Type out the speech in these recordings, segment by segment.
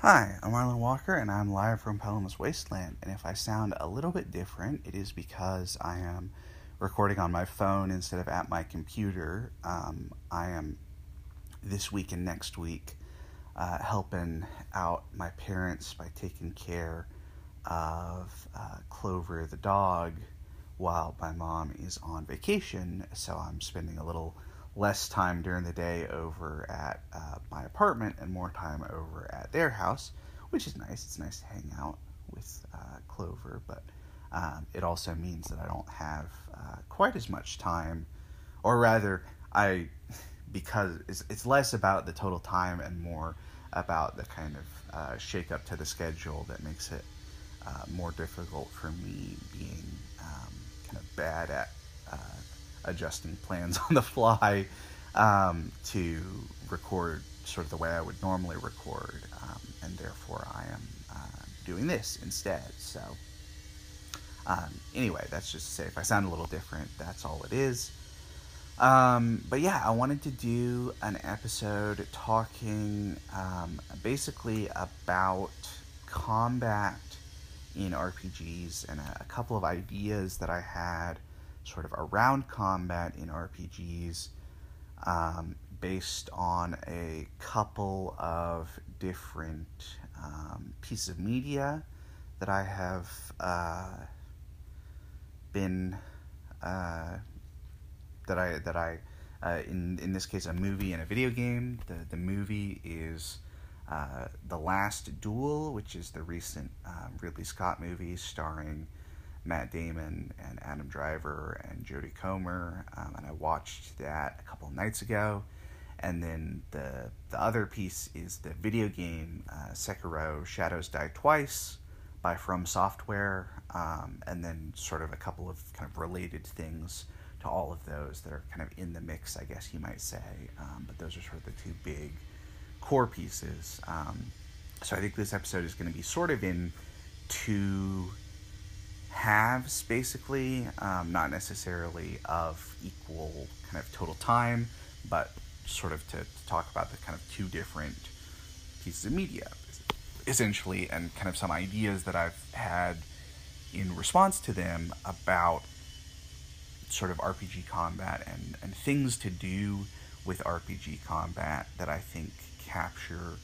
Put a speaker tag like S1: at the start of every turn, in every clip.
S1: Hi, I'm Marlon Walker, and I'm live from Pellam's Wasteland. And if I sound a little bit different, it is because I am recording on my phone instead of at my computer. Um, I am this week and next week uh, helping out my parents by taking care of uh, Clover the dog while my mom is on vacation. So I'm spending a little less time during the day over at uh, my apartment and more time over at their house, which is nice. It's nice to hang out with uh, Clover, but um, it also means that I don't have uh, quite as much time, or rather, I because it's, it's less about the total time and more about the kind of uh, shake up to the schedule that makes it uh, more difficult for me being um, kind of bad at adjusting plans on the fly um, to record sort of the way I would normally record, um, and therefore I am uh, doing this instead. So, um, anyway, that's just to say if I sound a little different, that's all it is. Um, but yeah, I wanted to do an episode talking um, basically about combat in RPGs and a, a couple of ideas that I had sort of around combat in RPGs um, based on a couple of different um, pieces of media that I have uh, been uh, that I that I uh, in in this case a movie and a video game. The the movie is uh, the Last Duel, which is the recent um, Ridley Scott movie starring Matt Damon and Adam Driver and Jodie Comer, um, and I watched that a couple nights ago. And then the the other piece is the video game uh, Sekiro: Shadows Die Twice by From Software, um, and then sort of a couple of kind of related things to all of those that are kind of in the mix, I guess you might say. Um, but those are sort of the two big core pieces. Um, so I think this episode is going to be sort of in two halves, basically, um, not necessarily of equal kind of total time, but sort of to, to talk about the kind of two different pieces of media, essentially, and kind of some ideas that I've had in response to them about sort of RPG combat and, and things to do with RPG combat that I think capture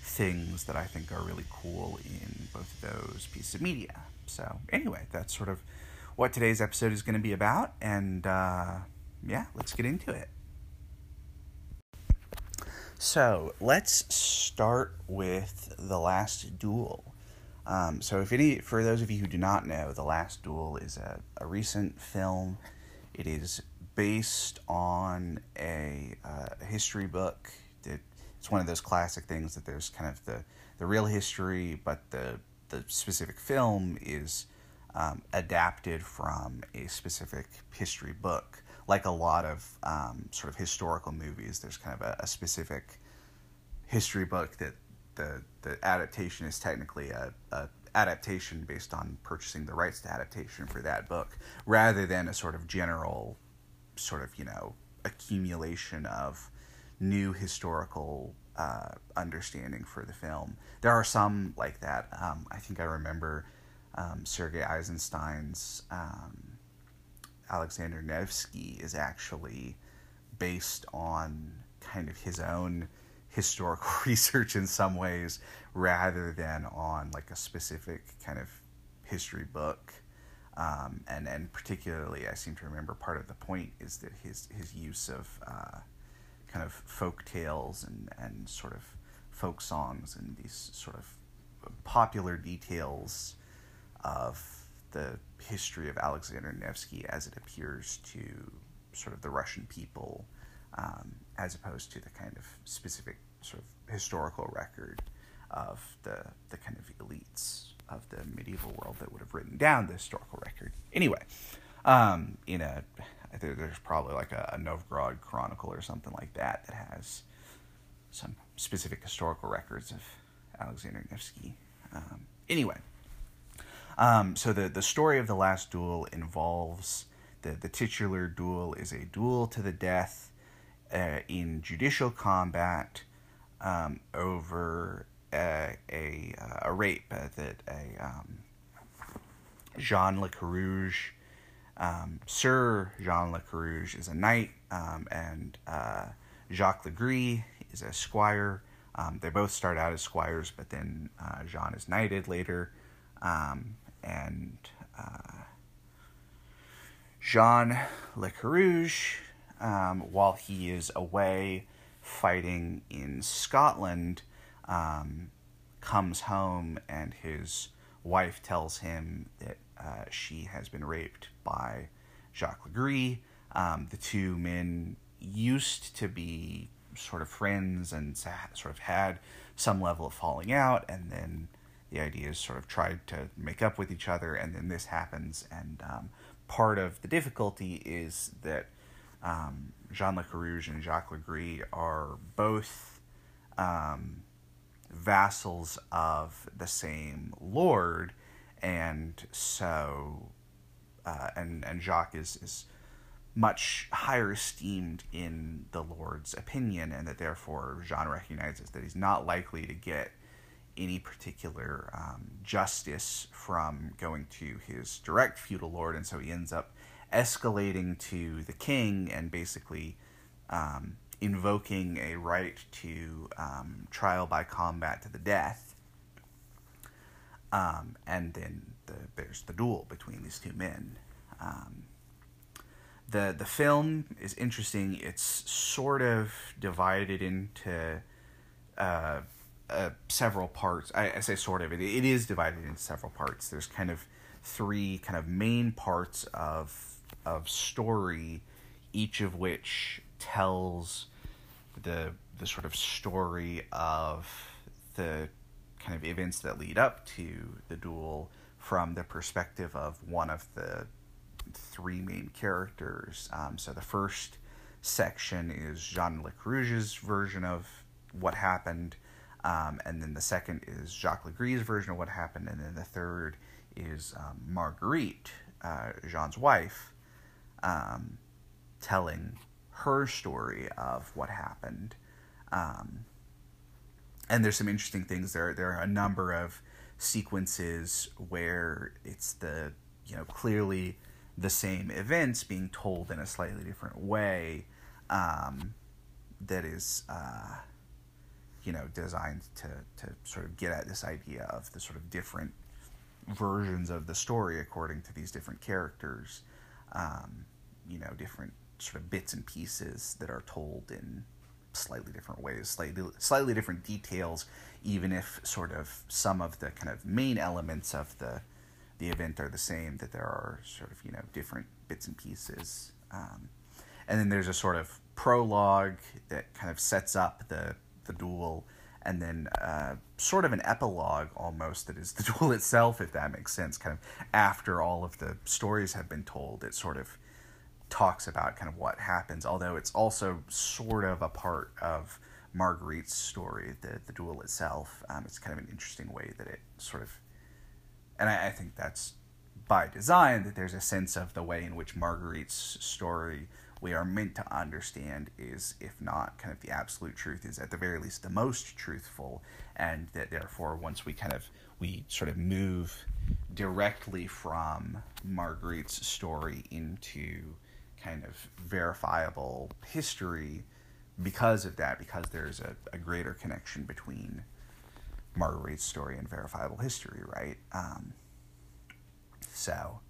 S1: things that I think are really cool in both of those pieces of media. So, anyway, that's sort of what today's episode is going to be about. And uh, yeah, let's get into it. So, let's start with The Last Duel. Um, so, if any, for those of you who do not know, The Last Duel is a, a recent film. It is based on a, uh, history book. That it's one of those classic things that there's kind of the, the real history, but the the specific film is um, adapted from a specific history book. Like a lot of um, sort of historical movies, there's kind of a, a, specific history book that the the adaptation is technically a, a adaptation based on purchasing the rights to adaptation for that book, rather than a sort of general, sort of you know accumulation of new historical uh, understanding for the film. There are some like that. Um, I think I remember um, Sergei Eisenstein's um, Alexander Nevsky is actually based on kind of his own historical research in some ways rather than on like a specific kind of history book. Um, and and particularly, I seem to remember part of the point is that his his use of uh, kind of folk tales and, and sort of folk songs and these sort of popular details of the history of Alexander Nevsky as it appears to sort of the Russian people, um, as opposed to the kind of specific sort of historical record of the the kind of elites of the medieval world that would have written down the historical record. Anyway, um, in a there's probably like a, a Novgorod Chronicle or something like that that has some specific historical records of Alexander Nevsky. Um, anyway, um, so the, the story of the last duel involves the, the titular duel is a duel to the death uh, in judicial combat um, over a a, a rape uh, that a um, Jean Le Carrouges, um, Sir Jean Le Carrouges is a knight, um, and uh, Jacques Legris is a squire. Um, they both start out as squires, but then uh, Jean is knighted later, um, and uh, Jean Le Carrouges, um, while he is away fighting in Scotland, um, comes home and his wife tells him that uh, she has been raped by Jacques Legris. Um, the two men used to be sort of friends and sort of had some level of falling out, and then the ideas sort of tried to make up with each other, and then this happens. And um, part of the difficulty is that um, Jean Le Carrouges and Jacques Legris are both um, vassals of the same lord, and so uh, and and Jacques is is much higher esteemed in the Lord's opinion, and that therefore Jean recognizes that he's not likely to get any particular um, justice from going to his direct feudal lord, and so he ends up escalating to the king and basically um, invoking a right to um, trial by combat to the death. Um, and then the, there's the duel between these two men. Um, the the film is interesting. It's sort of divided into uh, uh, several parts. I, I, say sort of. It, it is divided into several parts. There's kind of three kind of main parts of of story, each of which tells the the sort of story of the kind of events that lead up to the duel from the perspective of one of the three main characters. Um, so the first section is Jean Le Carrouge's version of what happened, um, and then the second is Jacques Legris's version of what happened, and then the third is um, Marguerite, uh, Jean's wife, um, telling her story of what happened. Um, and there's some interesting things there. There are a number of sequences where it's the you know clearly the same events being told in a slightly different way um, that is uh, you know designed to to sort of get at this idea of the sort of different versions of the story according to these different characters um, you know different sort of bits and pieces that are told in slightly different ways, slightly slightly different details, even if sort of some of the kind of main elements of the the event are the same. That there are sort of you know different bits and pieces, um, and then there's a sort of prologue that kind of sets up the the duel, and then uh, sort of an epilogue almost that is the duel itself, if that makes sense. Kind of after all of the stories have been told, it sort of talks about kind of what happens, although it's also sort of a part of Marguerite's story, the, the duel itself. Um, it's kind of an interesting way that it sort of, and I, I think that's by design, that there's a sense of the way in which Marguerite's story we are meant to understand is, if not kind of the absolute truth, is at the very least the most truthful, and that therefore once we kind of we sort of move directly from Marguerite's story into kind of verifiable history because of that, because there's a, a greater connection between Marguerite's story and verifiable history, right? Um, so,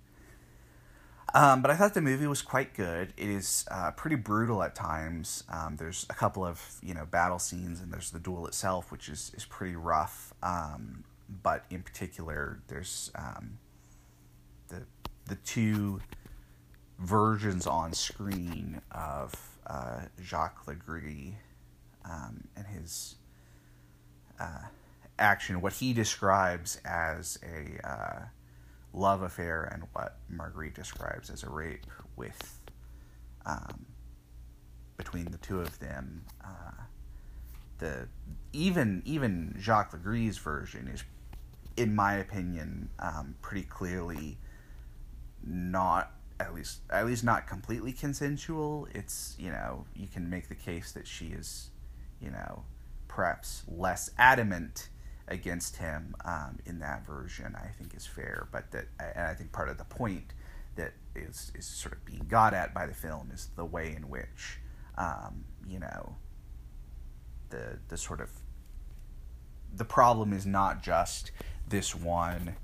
S1: um, but I thought the movie was quite good. It is uh, pretty brutal at times. Um, there's a couple of you know battle scenes, and there's the duel itself, which is is pretty rough. Um, but in particular, there's um, the the two versions on screen of uh, Jacques Legris um, and his uh, action, what he describes as a uh, love affair, and what Marguerite describes as a rape with um, between the two of them. Uh, the even even Jacques Legris's version is, in my opinion, um, pretty clearly not at least at least not completely consensual. It's you know you can make the case that she is, you know, perhaps less adamant against him um, in that version, I think is fair. But that, and I think part of the point that is is sort of being got at by the film is the way in which, um, you know, the the sort of the problem is not just this one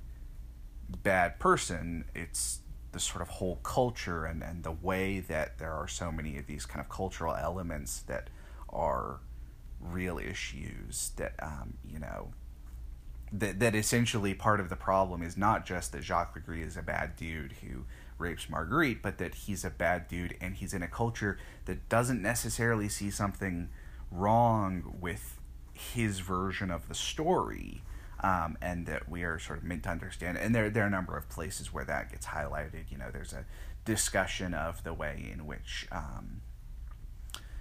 S1: bad person. It's the sort of whole culture and, and the way that there are so many of these kind of cultural elements that are real issues that um, you know that that essentially part of the problem is not just that Jacques Legris is a bad dude who rapes Marguerite, but that he's a bad dude and he's in a culture that doesn't necessarily see something wrong with his version of the story. Um, and that we are sort of meant to understand. And there, there are a number of places where that gets highlighted. You know, there's a discussion of the way in which, um,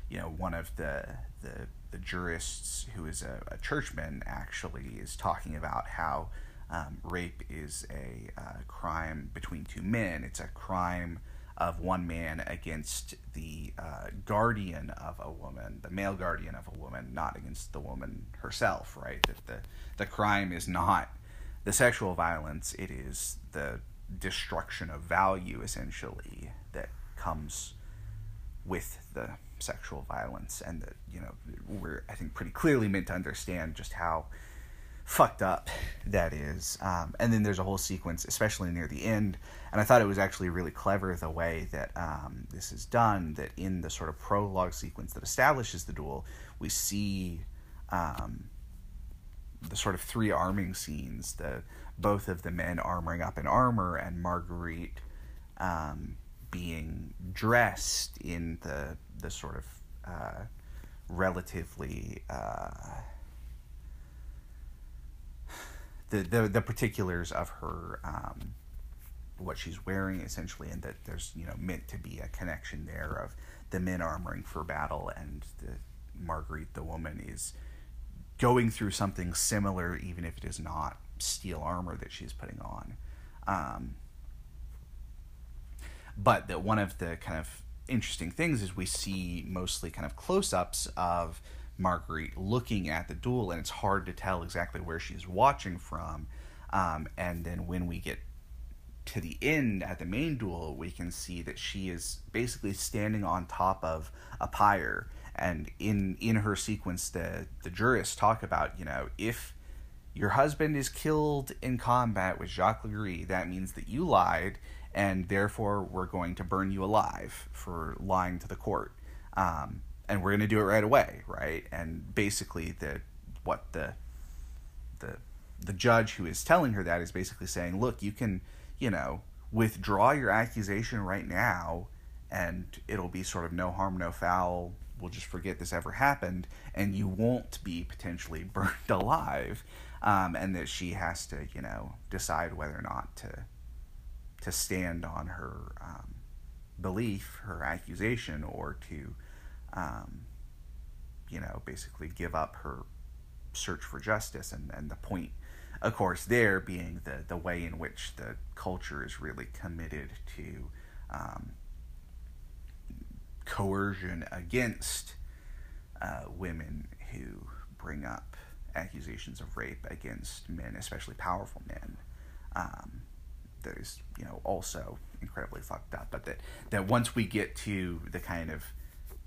S1: you know, one of the the the jurists who is a, a churchman actually is talking about how um, rape is a uh, crime between two men. It's a crime of one man against the uh, guardian of a woman, the male guardian of a woman, not against the woman herself, right? That the, the crime is not the sexual violence, it is the destruction of value, essentially, that comes with the sexual violence. And that, you know, we're, I think, pretty clearly meant to understand just how fucked up that is. Um, and then there's a whole sequence, especially near the end. And I thought it was actually really clever the way that um, this is done. That in the sort of prologue sequence that establishes the duel, we see um, the sort of three arming scenes. The both of the men armoring up in armor, and Marguerite um, being dressed in the the sort of uh, relatively. Uh, the, the the particulars of her um, what she's wearing essentially and that there's you know meant to be a connection there of the men armoring for battle and the Marguerite the woman is going through something similar even if it is not steel armor that she's putting on. Um, but that one of the kind of interesting things is we see mostly kind of close-ups of Marguerite looking at the duel, and it's hard to tell exactly where she's watching from. Um, and then when we get to the end at the main duel, we can see that she is basically standing on top of a pyre. And in in her sequence, the the jurists talk about you know if your husband is killed in combat with Jacques Legris, that means that you lied, and therefore we're going to burn you alive for lying to the court. Um, and we're going to do it right away, right? And basically, the what the the the judge who is telling her that is basically saying, look, you can, you know, withdraw your accusation right now, and it'll be sort of no harm, no foul. We'll just forget this ever happened, and you won't be potentially burned alive. Um, and that she has to, you know, decide whether or not to to stand on her um, belief, her accusation, or to um, you know, basically give up her search for justice. And, and the point, of course, there being the, the way in which the culture is really committed to um, coercion against uh, women who bring up accusations of rape against men, especially powerful men. Um, that is, you know, also incredibly fucked up. But that, that once we get to the kind of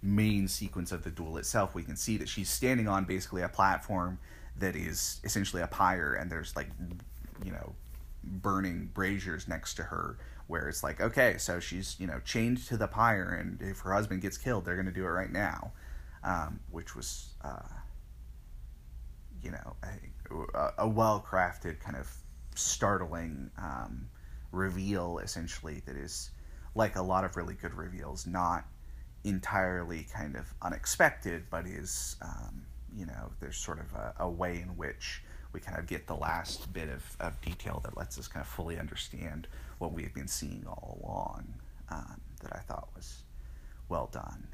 S1: main sequence of the duel itself, we can see that she's standing on basically a platform that is essentially a pyre, and there's like, you know, burning braziers next to her, where it's like, okay, so she's you know chained to the pyre, and if her husband gets killed, they're to do it right now, um, which was, uh, you know, a, a well crafted kind of startling um, reveal, essentially that is like a lot of really good reveals, not entirely kind of unexpected, but is, um, you know, there's sort of a, a, way in which we kind of get the last bit of, of detail that lets us kind of fully understand what we've been seeing all along um, that I thought was well done.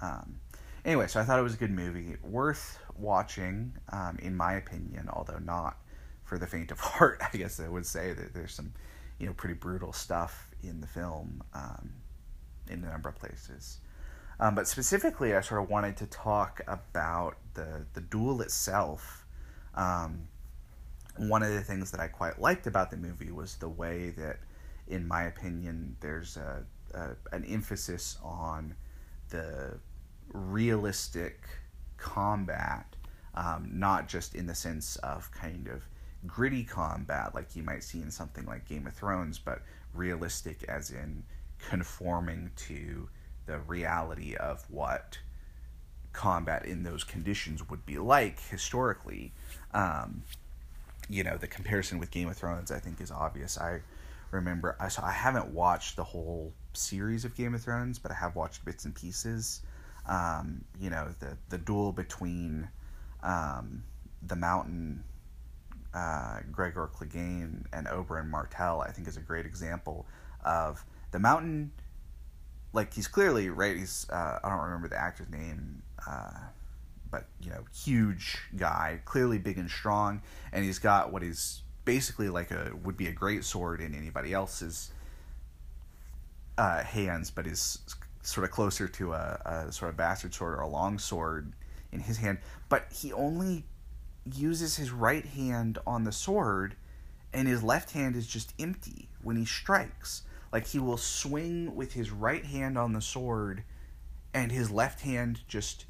S1: Um, anyway, so I thought it was a good movie, worth watching, um, in my opinion, although not for the faint of heart. I guess I would say that there's some, you know, pretty brutal stuff in the film um, in a number of places. Um, but specifically, I sort of wanted to talk about the the duel itself, um, one of the things that I quite liked about the movie was the way that, in my opinion, there's a, a an emphasis on the realistic combat, um, not just in the sense of kind of gritty combat like you might see in something like Game of Thrones, but realistic as in conforming to the reality of what combat in those conditions would be like historically. Um, you know, the comparison with Game of Thrones, I think, is obvious. I remember, I so I haven't watched the whole series of Game of Thrones, but I have watched bits and pieces. Um, you know, the the duel between um, the Mountain uh, Gregor Clegane and Oberyn Martell, I think, is a great example of the Mountain. Like he's clearly right. He's uh, I don't remember the actor's name, uh, but you know, huge guy, clearly big and strong, and he's got what is basically like a would be a great sword in anybody else's uh, hands, but is sort of closer to a, a sort of bastard sword or a long sword in his hand. But he only uses his right hand on the sword and his left hand is just empty when he strikes. Like he will swing with his right hand on the sword and his left hand just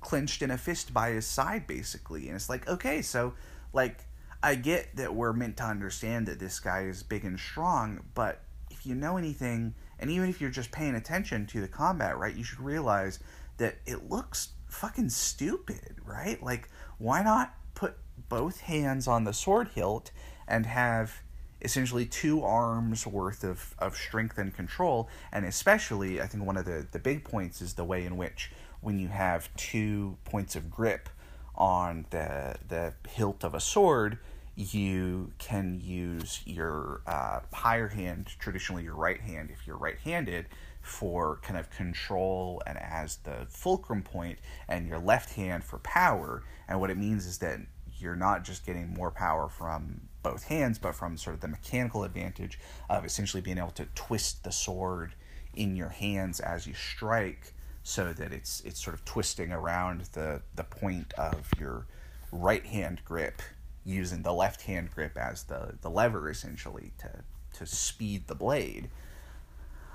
S1: clenched in a fist by his side basically. And it's like, okay, so like I get that we're meant to understand that this guy is big and strong, but if you know anything, and even if you're just paying attention to the combat, right, you should realize that it looks fucking stupid, right? Like, why not put both hands on the sword hilt and have essentially two arms worth of, of strength and control. And especially, I think one of the, the big points is the way in which when you have two points of grip on the, the hilt of a sword, you can use your uh, higher hand, traditionally your right hand, if you're right handed, for kind of control and as the fulcrum point, and your left hand for power. And what it means is that you're not just getting more power from both hands, but from sort of the mechanical advantage of essentially being able to twist the sword in your hands as you strike so that it's it's sort of twisting around the the point of your right hand grip using the left hand grip as the the lever essentially to to speed the blade.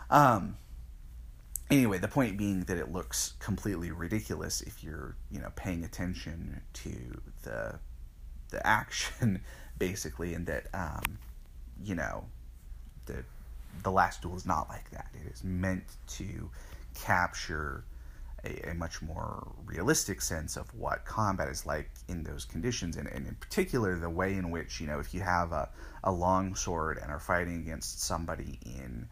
S1: Um anyway the point being that it looks completely ridiculous if you're you know paying attention to the the action basically, and that um, you know the the last duel is not like that. It is meant to capture a, a, much more realistic sense of what combat is like in those conditions, and, and in particular the way in which you know if you have a, a long sword and are fighting against somebody in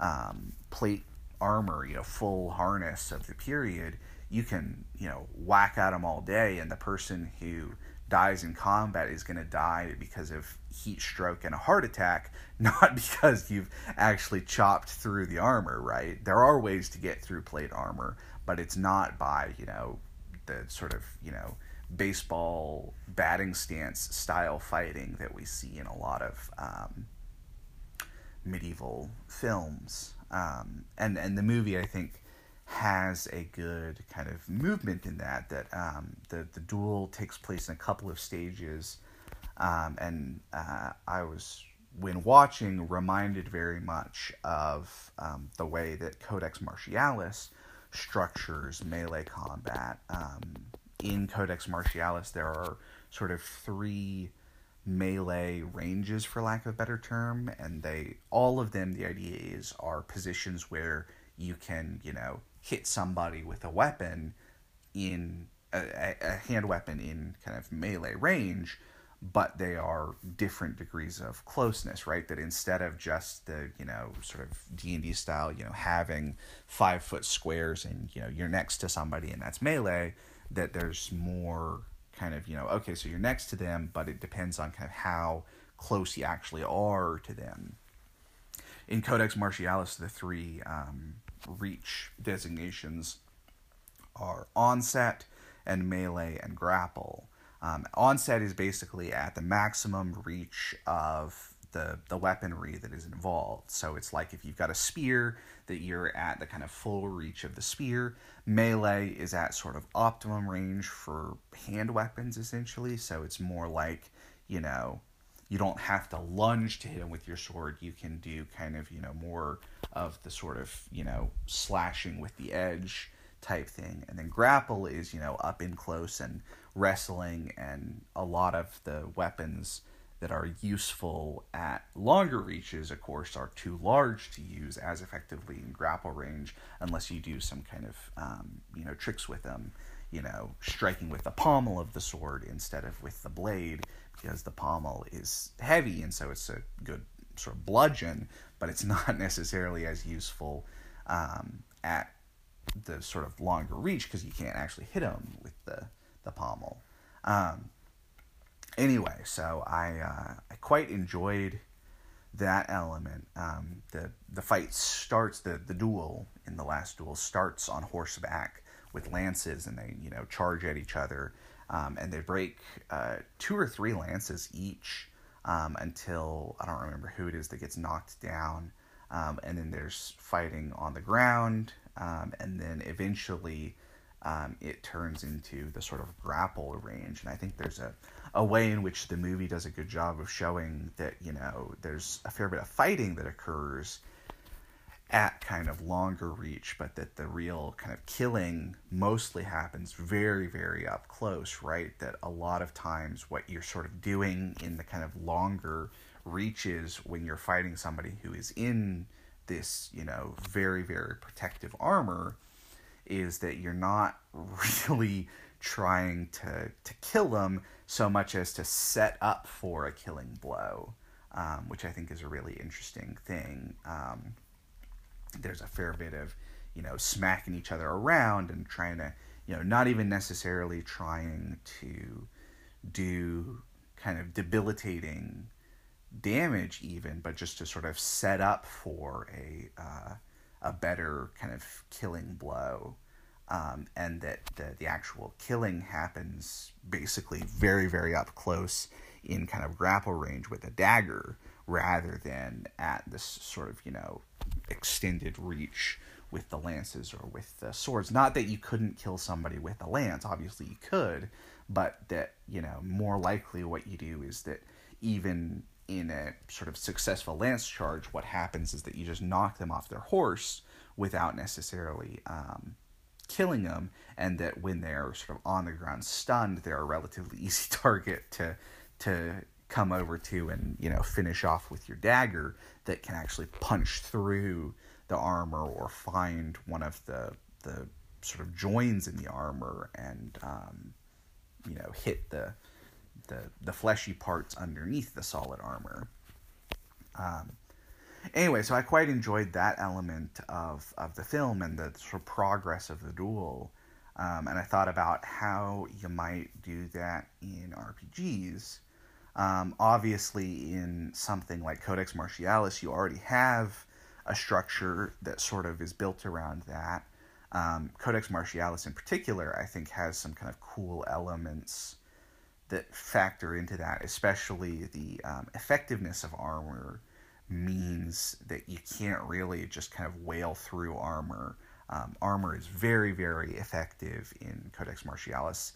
S1: um, plate armor, you know, full harness of the period, you can you know whack at them all day, and the person who dies in combat is going to die because of heat stroke and a heart attack, not because you've actually chopped through the armor, right? There are ways to get through plate armor, but it's not by, you know, the sort of, you know, baseball batting stance style fighting that we see in a lot of um, medieval films. Um, and, and the movie, I think, has a good kind of movement in that that um, the the duel takes place in a couple of stages, um, and uh, I was when watching reminded very much of um, the way that Codex Martialis structures melee combat. Um, in Codex Martialis, there are sort of three melee ranges, for lack of a better term, and they all of them. The idea is are positions where you can you know hit somebody with a weapon in a, a hand weapon in kind of melee range but they are different degrees of closeness right? That instead of just the you know sort of d&d style you know having five foot squares and you know you're next to somebody and that's melee that there's more kind of you know okay so you're next to them but it depends on kind of how close you actually are to them. In codex martialis the three um, reach designations are onset and melee and grapple. Um, onset is basically at the maximum reach of the, the weaponry that is involved. So it's like if you've got a spear, that you're at the kind of full reach of the spear. Melee is at sort of optimum range for hand weapons, essentially. So it's more like you know, you don't have to lunge to hit him with your sword. You can do kind of, you know, more of the sort of, you know, slashing with the edge type thing. And then grapple is, you know, up in close and wrestling and a lot of the weapons that are useful at longer reaches, of course, are too large to use as effectively in grapple range unless you do some kind of, um, you know, tricks with them you know, striking with the pommel of the sword instead of with the blade because the pommel is heavy and so it's a good sort of bludgeon, but it's not necessarily as useful um, at the sort of longer reach because you can't actually hit them with the, the pommel. Um, anyway, so I, uh, I quite enjoyed that element. Um, the the fight starts the the duel in the last duel starts on horseback with lances and they you know charge at each other um, and they break uh, two or three lances each um, until I don't remember who it is that gets knocked down. Um, and then there's fighting on the ground. Um, and then eventually um, it turns into the sort of grapple range. And I think there's a a way in which the movie does a good job of showing that you know there's a fair bit of fighting that occurs at kind of longer reach, but that the real kind of killing mostly happens very, very up close, right? That a lot of times what you're sort of doing in the kind of longer reaches when you're fighting somebody who is in this, you know, very, very protective armor is that you're not really trying to, to kill them so much as to set up for a killing blow, um, which I think is a really interesting thing. Um, there's a fair bit of you know smacking each other around and trying to you know not even necessarily trying to do kind of debilitating damage even but just to sort of set up for a uh, a better kind of killing blow. Um, and that the, the actual killing happens basically very very up close in kind of grapple range with a dagger rather than at this sort of you know extended reach with the lances or with the swords. Not that you couldn't kill somebody with a lance, obviously you could, but that, you know, more likely what you do is that even in a sort of successful lance charge, what happens is that you just knock them off their horse without necessarily um, killing them, and that when they're sort of on the ground stunned, they're a relatively easy target to to come over to and you know finish off with your dagger that can actually punch through the armor or find one of the the sort of joins in the armor and um, you know hit the the the fleshy parts underneath the solid armor. Um, anyway, so I quite enjoyed that element of of the film and the sort of progress of the duel. Um, and I thought about how you might do that in RPGs. Um, obviously, in something like Codex Martialis, you already have a structure that sort of is built around that. Um, Codex Martialis, in particular, I think has some kind of cool elements that factor into that, especially the um, effectiveness of armor means that you can't really just kind of whale through armor. Um, armor is very, very effective in Codex Martialis,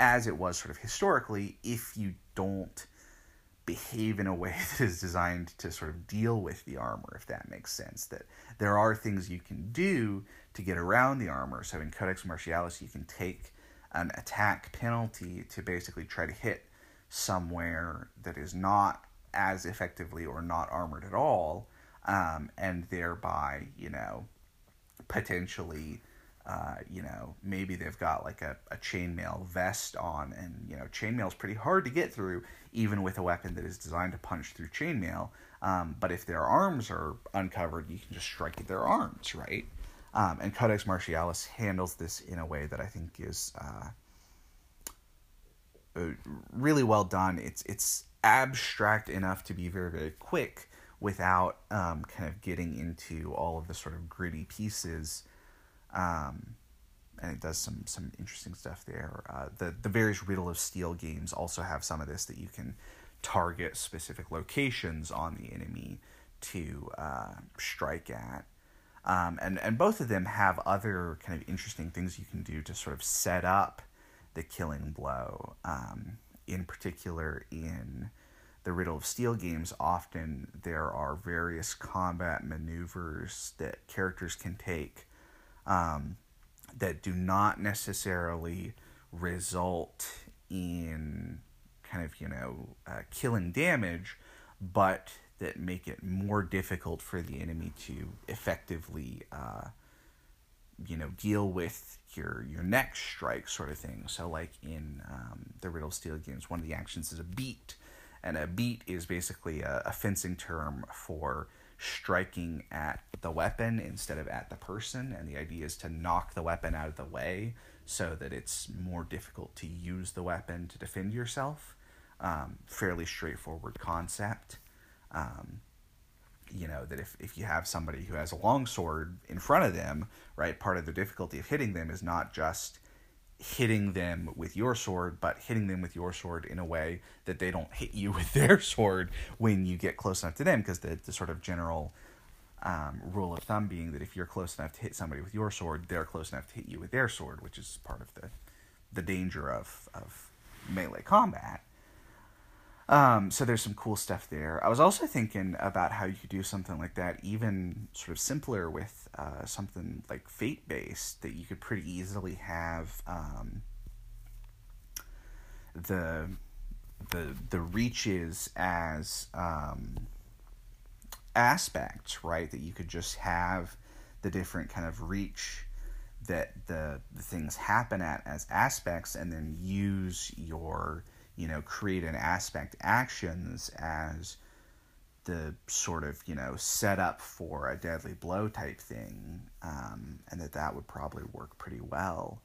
S1: as it was sort of historically, if you don't behave in a way that is designed to sort of deal with the armor, if that makes sense. That there are things you can do to get around the armor. So in Codex Martialis, you can take an attack penalty to basically try to hit somewhere that is not as effectively or not armored at all, um, and thereby, you know, potentially uh, you know, maybe they've got like a, a chainmail vest on, and you know, chainmail is pretty hard to get through, even with a weapon that is designed to punch through chainmail. Um, but if their arms are uncovered, you can just strike at their arms, right? Um, and Codex Martialis handles this in a way that I think is uh, uh, really well done. It's it's abstract enough to be very very quick without um, kind of getting into all of the sort of gritty pieces um, and it does some some interesting stuff there. Uh, the the various Riddle of Steel games also have some of this that you can target specific locations on the enemy to uh, strike at. Um, and and both of them have other kind of interesting things you can do to sort of set up the killing blow. Um, in particular, in the Riddle of Steel games, often there are various combat maneuvers that characters can take um, that do not necessarily result in kind of, you know, uh, killing damage, but that make it more difficult for the enemy to effectively, uh, you know, deal with your your next strike sort of thing. So, like in um, the Riddle Steel games, one of the actions is a beat, and a beat is basically a, a fencing term for striking at the weapon instead of at the person. And the idea is to knock the weapon out of the way so that it's more difficult to use the weapon to defend yourself. Um, fairly straightforward concept. Um, you know that if, if you have somebody who has a long sword in front of them right part of the difficulty of hitting them is not just hitting them with your sword but hitting them with your sword in a way that they don't hit you with their sword when you get close enough to them because the, the sort of general um, rule of thumb being that if you're close enough to hit somebody with your sword they're close enough to hit you with their sword which is part of the the danger of of melee combat um, so there's some cool stuff there. I was also thinking about how you could do something like that, even sort of simpler with uh, something like fate based, that you could pretty easily have um, the the the reaches as um, aspects, right? That you could just have the different kind of reach that the, the things happen at as aspects, and then use your you know, create an aspect actions as the sort of, you know, setup for a deadly blow type thing, um, and that that would probably work pretty well.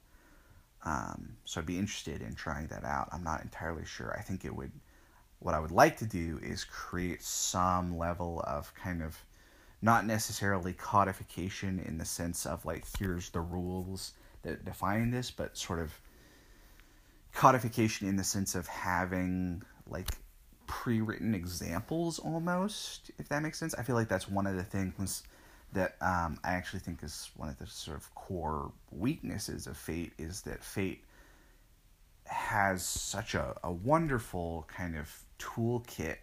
S1: Um, so I'd be interested in trying that out. I'm not entirely sure. I think it would, what I would like to do is create some level of kind of, not necessarily codification in the sense of like, here's the rules that define this, but sort of codification in the sense of having like pre-written examples almost if that makes sense. I feel like that's one of the things that um, i actually think is one of the sort of core weaknesses of fate is that fate has such a, a wonderful kind of toolkit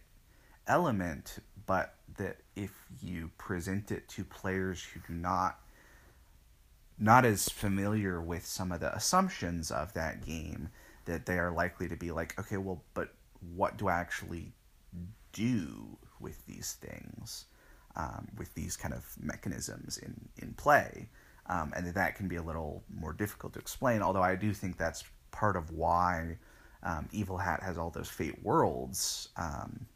S1: element but that if you present it to players who do not not as familiar with some of the assumptions of that game that they are likely to be like, okay, well, but what do I actually do with these things, um, with these kind of mechanisms in in play, um, and that that can be a little more difficult to explain. Although I do think that's part of why um, Evil Hat has all those Fate Worlds. Um,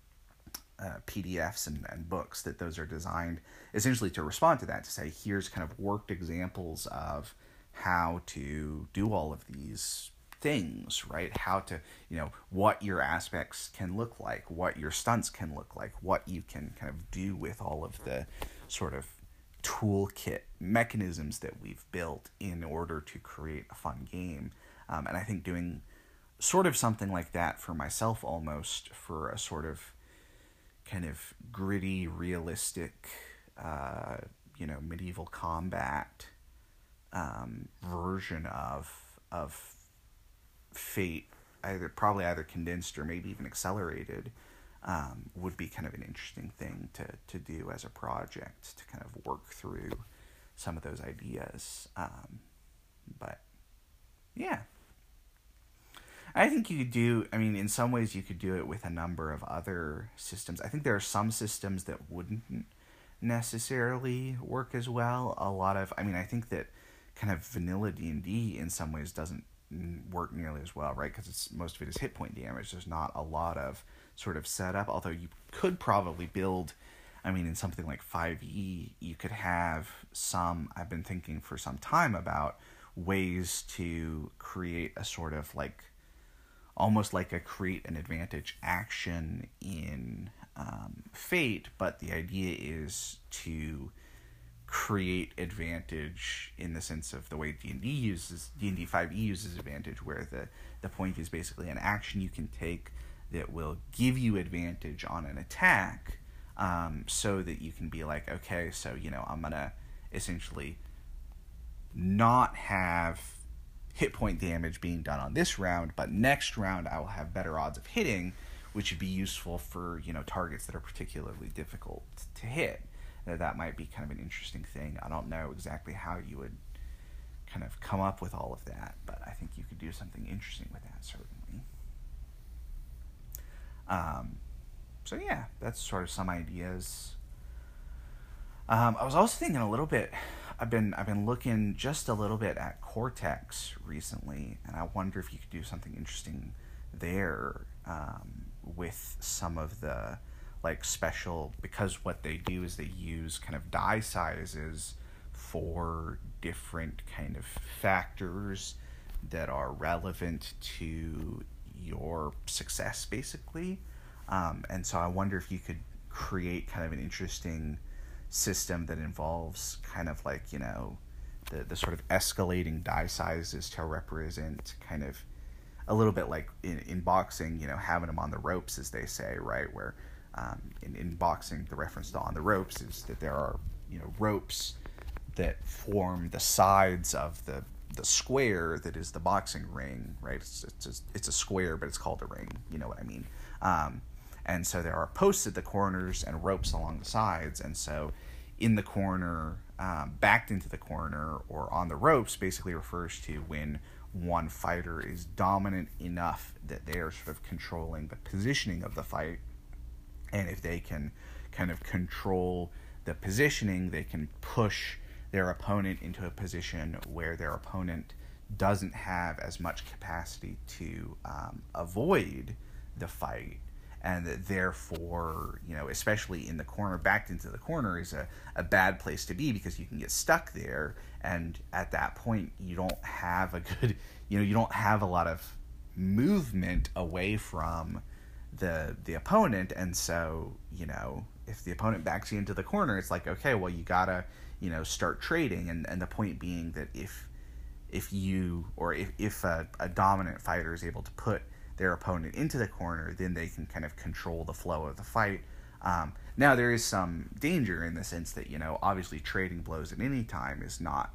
S1: uh, PDFs and, and books that those are designed essentially to respond to that to say here's kind of worked examples of how to do all of these things, right? How to, you know, what your aspects can look like, what your stunts can look like, what you can kind of do with all of the sort of toolkit mechanisms that we've built in order to create a fun game. Um, and I think doing sort of something like that for myself almost for a sort of kind of gritty, realistic, uh, you know, medieval combat um, version of of fate, either probably either condensed or maybe even accelerated, um, would be kind of an interesting thing to to do as a project to kind of work through some of those ideas. Um, but yeah, I think you could do. I mean, in some ways, you could do it with a number of other systems. I think there are some systems that wouldn't necessarily work as well. A lot of, I mean, I think that kind of vanilla D and D in some ways doesn't work nearly as well, right? Because it's most of it is hit point damage. There's not a lot of sort of setup. Although you could probably build. I mean, in something like 5e, you could have some. I've been thinking for some time about ways to create a sort of like almost like a create an advantage action in um, Fate, but the idea is to create advantage in the sense of the way D&D uses D&D 5e uses advantage where the the point is basically an action you can take that will give you advantage on an attack um, so that you can be like okay so you know I'm going to essentially not have hit point damage being done on this round but next round I will have better odds of hitting which would be useful for you know targets that are particularly difficult to hit. That that might be kind of an interesting thing. I don't know exactly how you would kind of come up with all of that, but I think you could do something interesting with that certainly. Um, so yeah, that's sort of some ideas. Um, I was also thinking a little bit. I've been I've been looking just a little bit at Cortex recently, and I wonder if you could do something interesting there um, with some of the like special because what they do is they use kind of die sizes for different kind of factors that are relevant to your success basically. Um, and so i wonder if you could create kind of an interesting system that involves kind of like you know the, the sort of escalating die sizes to represent kind of a little bit like in, in boxing you know having them on the ropes as they say right? Where um, in, in boxing the reference to on the ropes is that there are you know ropes that form the sides of the the square that is the boxing ring, right? It's it's a, it's a square, but it's called a ring. You know what I mean? Um, and so there are posts at the corners and ropes along the sides, and so in the corner, um, backed into the corner, or on the ropes, basically refers to when one fighter is dominant enough that they are sort of controlling the positioning of the fight, and if they can kind of control the positioning, they can push their opponent into a position where their opponent doesn't have as much capacity to um, avoid the fight. And therefore you know especially in the corner backed into the corner is a, a bad place to be because you can get stuck there. And at that point you don't have a good you know you don't have a lot of movement away from the the opponent and so you know if the opponent backs you into the corner it's like okay well you gotta you know start trading and and the point being that if if you or if, if a, a dominant fighter is able to put their opponent into the corner then they can kind of control the flow of the fight. Um, now there is some danger in the sense that you know obviously trading blows at any time is not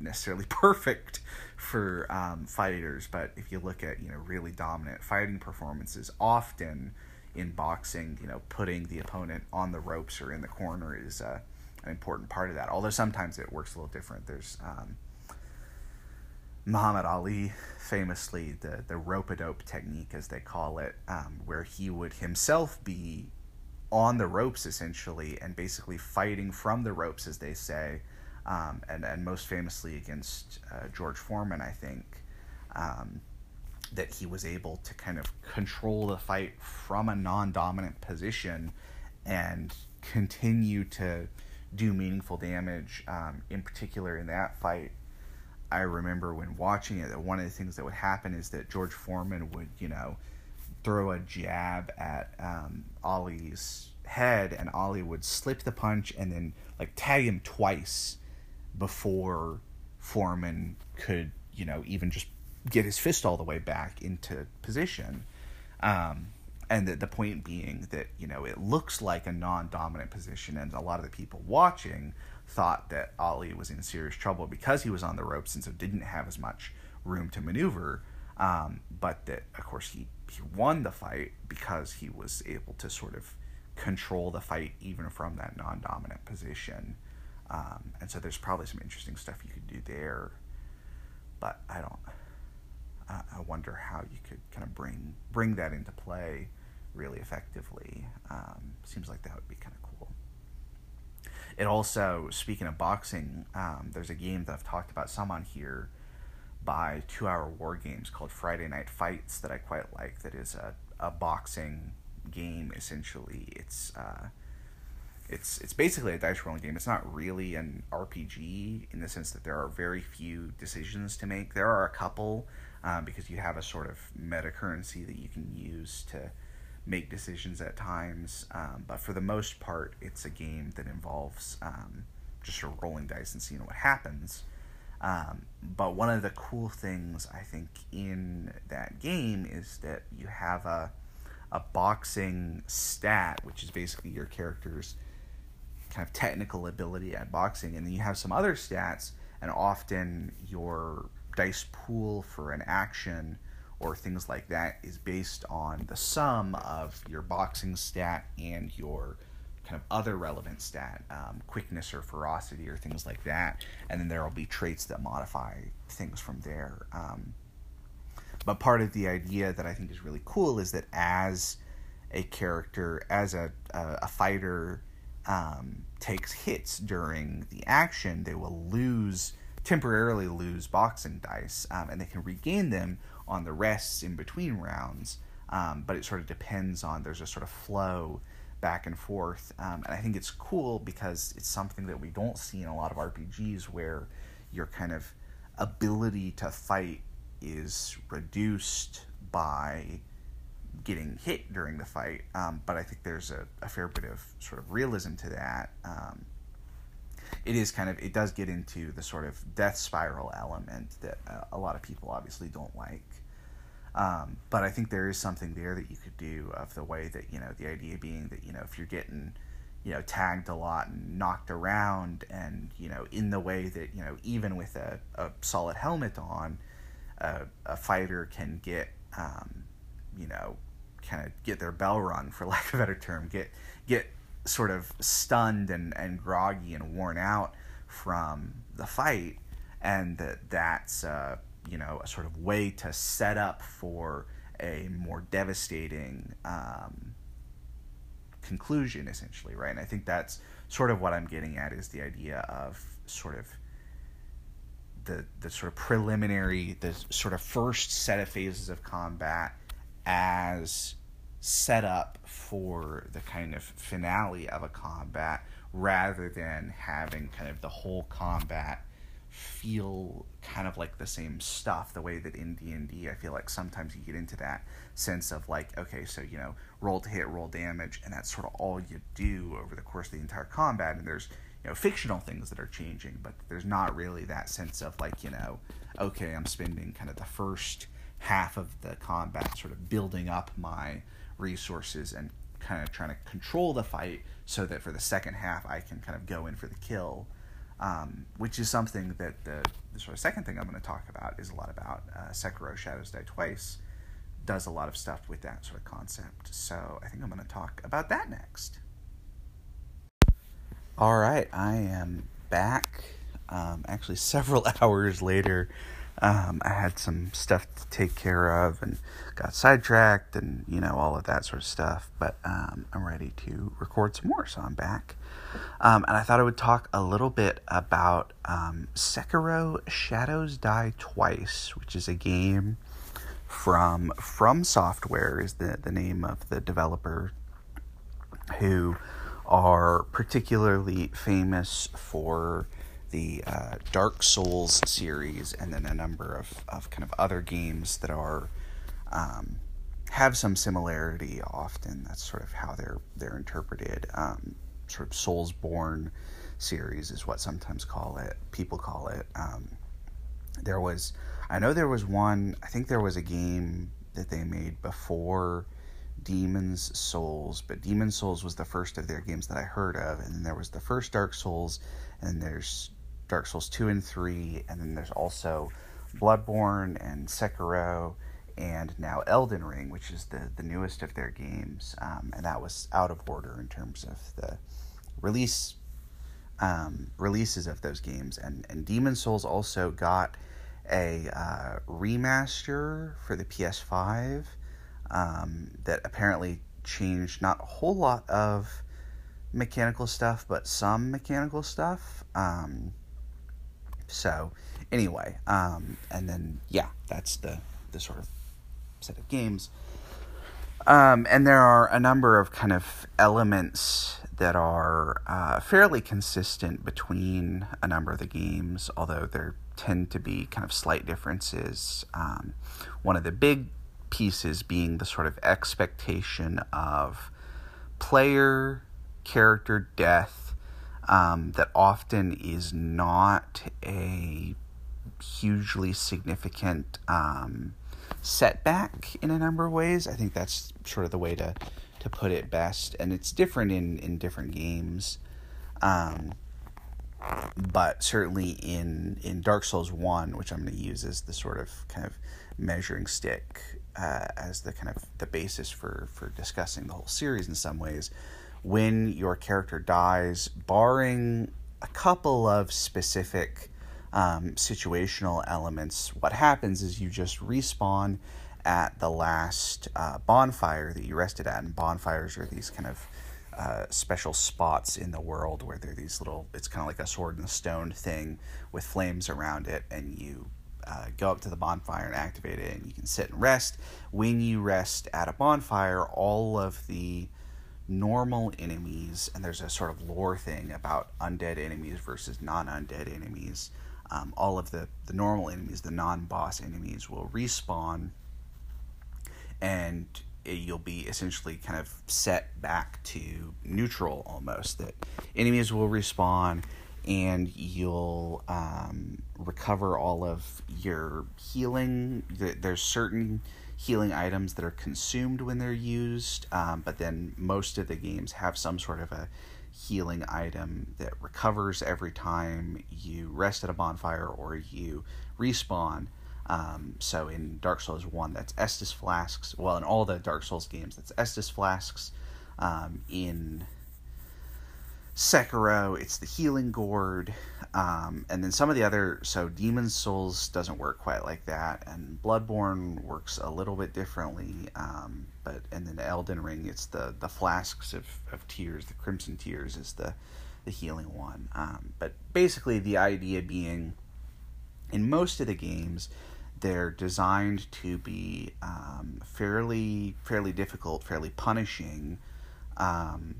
S1: necessarily perfect for um, fighters but if you look at you know really dominant fighting performances often in boxing you know putting the opponent on the ropes or in the corner is uh, an important part of that. Although sometimes it works a little different. There's um, Muhammad Ali, famously the the rope a dope technique, as they call it, um, where he would himself be on the ropes essentially and basically fighting from the ropes, as they say, um, and and most famously against uh, George Foreman, I think. Um, that he was able to kind of control the fight from a non-dominant position and continue to do meaningful damage. Um, in particular, in that fight, I remember when watching it that one of the things that would happen is that George Foreman would, you know, throw a jab at um, Ali's head, and Ali would slip the punch and then like tag him twice before Foreman could, you know, even just get his fist all the way back into position. Um, and the, the point being that you know it looks like a non-dominant position and a lot of the people watching thought that ali was in serious trouble because he was on the ropes and so didn't have as much room to maneuver um, but that of course he, he won the fight because he was able to sort of control the fight even from that non-dominant position um, and so there's probably some interesting stuff you could do there but i don't I wonder how you could kind of bring bring that into play really effectively. Um, seems like that would be kind of cool. It also, speaking of boxing, um, there's a game that I've talked about some on here by Two Hour War Games called Friday Night Fights that I quite like. That is a, a boxing game essentially. It's uh, it's it's basically a dice rolling game. It's not really an RPG in the sense that there are very few decisions to make. There are a couple um, because you have a sort of meta currency that you can use to make decisions at times. Um, but for the most part, it's a game that involves um, just sort of rolling dice and seeing what happens. Um, but one of the cool things I think in that game is that you have a a boxing stat, which is basically your character's kind of technical ability at boxing, and then you have some other stats, and often your dice pool for an action or things like that is based on the sum of your boxing stat and your kind of other relevant stat, um, quickness or ferocity or things like that. And then there will be traits that modify things from there. Um, but part of the idea that I think is really cool is that as a character, as a, a, a fighter um, takes hits during the action, they will lose temporarily lose boxing dice, um, and they can regain them on the rests in between rounds. Um, but it sort of depends on there's a sort of flow back and forth, um, and I think it's cool because it's something that we don't see in a lot of RPGs where your kind of ability to fight is reduced by getting hit during the fight. Um, but I think there's a, a, fair bit of sort of realism to that. Um, it is kind of it does get into the sort of death spiral element that uh, a lot of people obviously don't like. Um, but I think there is something there that you could do of the way that you know the idea being that you know if you're getting you know tagged a lot and knocked around and you know in the way that you know even with a, a solid helmet on a, a fighter can get um, you know kind of get their bell rung for lack of a better term get get sort of stunned and, and groggy and worn out from the fight. And that that's uh, you know a sort of way to set up for a more devastating um, conclusion essentially right? And i think that's sort of what i'm getting at is the idea of sort of the the sort of preliminary the sort of first set of phases of combat as set up for the kind of finale of a combat rather than having kind of the whole combat feel kind of like the same stuff the way that in D&D I feel like sometimes you get into that sense of like okay so you know roll to hit roll damage and that's sort of all you do over the course of the entire combat and there's you know fictional things that are changing but there's not really that sense of like you know okay I'm spending kind of the first half of the combat sort of building up my resources and kind of trying to control the fight so that for the second half I can kind of go in for the kill. Um, which is something that the, the, sort of second thing I'm going to talk about is a lot about. Uh, Sekiro Shadows Die Twice does a lot of stuff with that sort of concept. So I think I'm going to talk about that next. All right, I am back. Um, actually, several hours later um, I had some stuff to take care of and got sidetracked and, you know, all of that sort of stuff. But um, I'm ready to record some more, so I'm back. Um, and I thought I would talk a little bit about um, Sekiro Shadows Die Twice, which is a game from From Software, is the, the name of the developer who are particularly famous for the uh, Dark Souls series, and then a number of, of kind of other games that are um, have some similarity. Often, that's sort of how they're they're interpreted. Um, sort of Soulsborne series is what sometimes call it. People call it. Um, there was, I know there was one. I think there was a game that they made before Demon's Souls, but Demon's Souls was the first of their games that I heard of, and then there was the first Dark Souls, and there's Dark Souls 2 and 3, and then there's also Bloodborne and Sekiro, and now Elden Ring, which is the, the newest of their games. Um, and that was out of order in terms of the release um, releases of those games. And, and Demon Souls also got a uh, remaster for the PS5 um, that apparently changed not a whole lot of mechanical stuff, but some mechanical stuff. Um, so anyway, um, and then yeah, that's the the sort of set of games. Um, and there are a number of kind of elements that are uh, fairly consistent between a number of the games, although there tend to be kind of slight differences. Um, one of the big pieces being the sort of expectation of player character death um, that often is not a hugely significant um, setback in a number of ways. I think that's sort of the way to, to put it best. And it's different in, in different games. Um, but certainly in, in Dark Souls 1, which I'm going to use as the sort of kind of measuring stick uh, as the kind of the basis for for discussing the whole series in some ways. When your character dies, barring a couple of specific um, situational elements, what happens is you just respawn at the last uh, bonfire that you rested at, and bonfires are these kind of uh, special spots in the world where there are these little it's kind of like a sword and stone thing with flames around it and you uh, go up to the bonfire and activate it and you can sit and rest. When you rest at a bonfire all of the normal enemies and there's a sort of lore thing about undead enemies versus non-undead enemies um, all of the, the normal enemies the non-boss enemies will respawn and you'll be essentially kind of set back to neutral almost. That enemies will respawn and you'll um, recover all of your healing. There's certain healing items that are consumed when they're used, um, but then most of the games have some sort of a healing item that recovers every time you rest at a bonfire or you respawn. Um, so in Dark Souls 1, that's Estus flasks. Well, in all the Dark Souls games, that's Estus flasks. Um, in Sekiro, it's the healing gourd. Um, and then some of the other, so Demon Souls doesn't work quite like that, and Bloodborne works a little bit differently. Um, but and then Elden Ring, it's the the flasks of, of tears, the crimson tears is the the healing one. Um, but basically, the idea being, in most of the games, they're designed to be um, fairly fairly difficult, fairly punishing, um,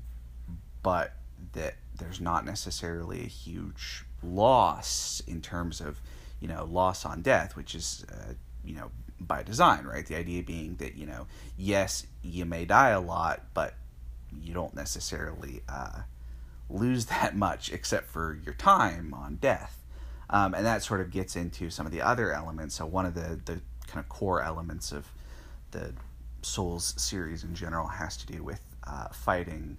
S1: but that there's not necessarily a huge loss in terms of you know loss on death, which is uh, you know by design, right? The idea being that you know yes you may die a lot, but you don't necessarily uh, lose that much except for your time on death. Um, and that sort of gets into some of the other elements. So one of the the kind of core elements of the Souls series in general has to do with uh, fighting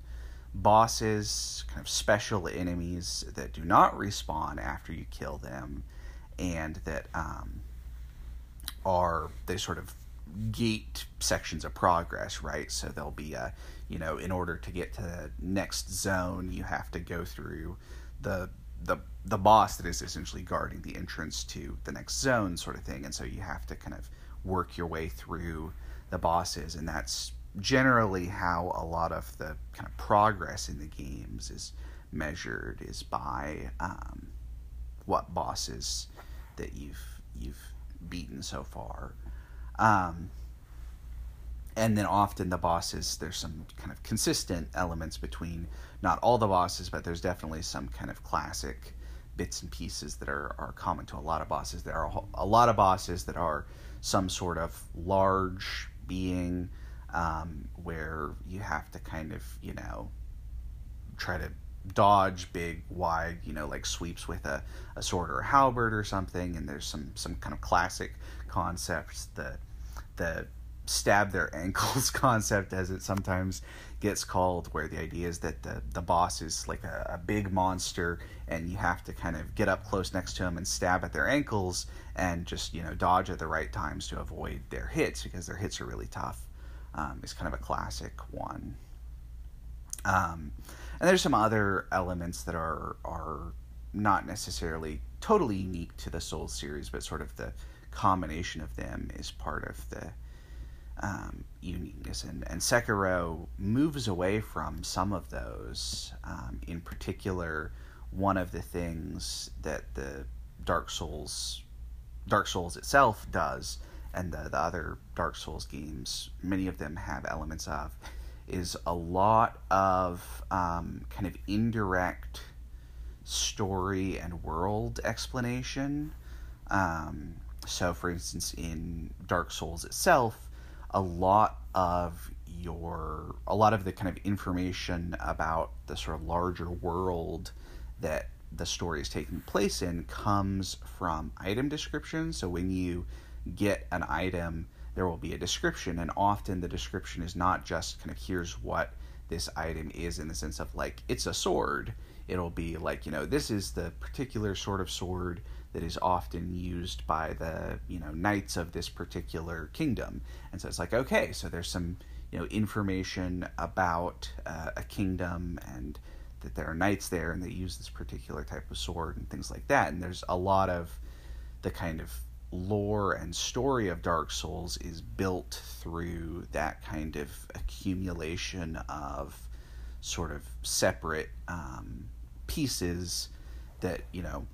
S1: bosses, kind of special enemies that do not respawn after you kill them, and that um, are they sort of gate sections of progress, right? So there'll be a, you know, in order to get to the next zone, you have to go through the the the boss that is essentially guarding the entrance to the next zone sort of thing and so you have to kind of work your way through the bosses and that's generally how a lot of the kind of progress in the games is measured is by um, what bosses that you've you've beaten so far. Um, and then often the bosses there's some kind of consistent elements between not all the bosses but there's definitely some kind of classic bits and pieces that are, are common to a lot of bosses. There are a lot of bosses that are some sort of large being um, where you have to kind of you know try to dodge big wide you know like sweeps with a, a sword or a halberd or something. And there's some some kind of classic concepts the the stab their ankles concept as it sometimes gets called where the idea is that the, the boss is like a, a, big monster and you have to kind of get up close next to him and stab at their ankles and just you know dodge at the right times to avoid their hits because their hits are really tough um, is kind of a classic one um, and there's some other elements that are are not necessarily totally unique to the Souls series but sort of the combination of them is part of the um, uniqueness. And, and Sekiro moves away from some of those. Um, in particular, one of the things that the Dark Souls, Dark Souls itself does, and the, the other Dark Souls games, many of them have elements of, is a lot of um, kind of indirect story and world explanation. Um, so, for instance, in Dark Souls itself, a lot of your a lot of the kind of information about the sort of larger world that the story is taking place in comes from item descriptions. So when you get an item, there will be a description, and often the description is not just kind of here's what this item is in the sense of like it's a sword. It'll be like, you know, this is the particular sort of sword that is often used by the you know knights of this particular kingdom. And so it's like okay so there's some you know information about uh, a kingdom and that there are knights there and they use this particular type of sword and things like that. And there's a lot of the kind of lore and story of Dark Souls is built through that kind of accumulation of sort of separate um, pieces that you know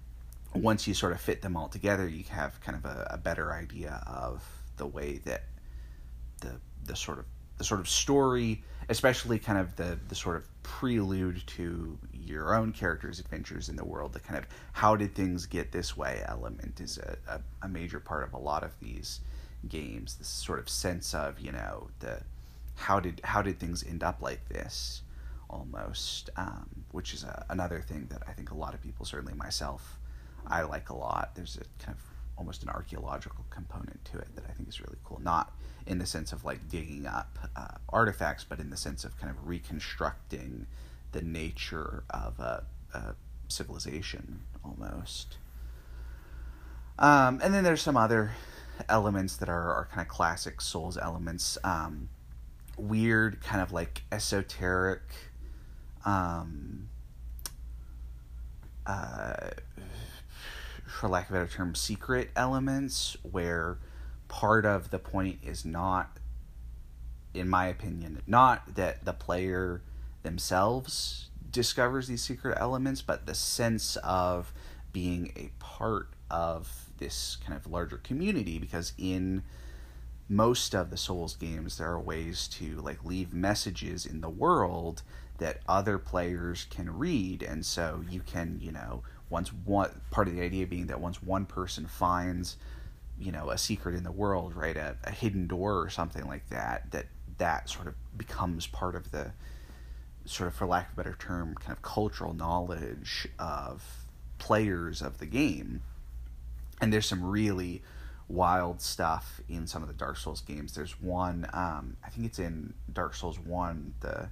S1: once you sort of fit them all together you have kind of a, a better idea of the way that the the sort of the sort of story especially kind of the the sort of prelude to your own character's adventures in the world the kind of how did things get this way element is a, a, a major part of a lot of these games. This sort of sense of you know the how did how did things end up like this almost um, which is a, another thing that i think a lot of people certainly myself i like a lot. There's a kind of almost an archaeological component to it that i think is really cool. Not in the sense of like digging up uh, artifacts, but in the sense of kind of reconstructing the nature of a, a civilization almost. Um, and then there's some other elements that are, are kind of classic Souls elements. Um, weird, kind of like esoteric, um, uh, for lack of a better term, secret elements where part of the point is not, in my opinion, not that the player themselves discovers these secret elements, but the sense of being a part of this kind of larger community because in most of the souls games there are ways to like leave messages in the world that other players can read. And so you can you know once one part of the idea being that once one person finds you know a secret in the world right a, a hidden door or something like that that that sort of becomes part of the sort of for lack of a better term kind of cultural knowledge of players of the game. And there's some really wild stuff in some of the dark souls games. There's one um, i think it's in dark souls 1 the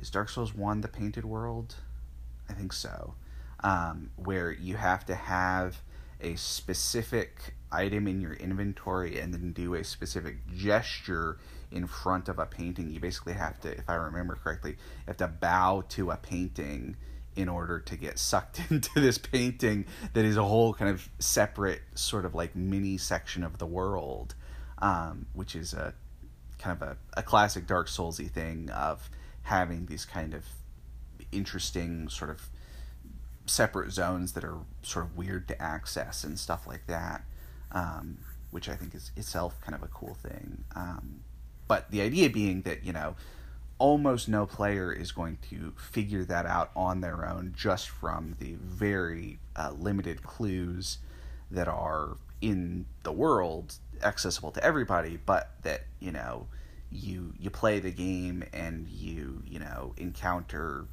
S1: is dark souls 1 the painted world? I think so. Um, where you have to have a specific item in your inventory and then do a specific gesture in front of a painting. You basically have to, if I remember correctly, you have to bow to a painting in order to get sucked into this painting that is a whole kind of separate sort of like mini section of the world, um, which is a kind of a, a classic Dark Soulsy thing of having these kind of interesting sort of separate zones that are sort of weird to access and stuff like that, um, which I think is itself kind of a cool thing. Um, but the idea being that, you know, almost no player is going to figure that out on their own just from the very uh, limited clues that are in the world accessible to everybody but that you know you you play the game and you you know encounter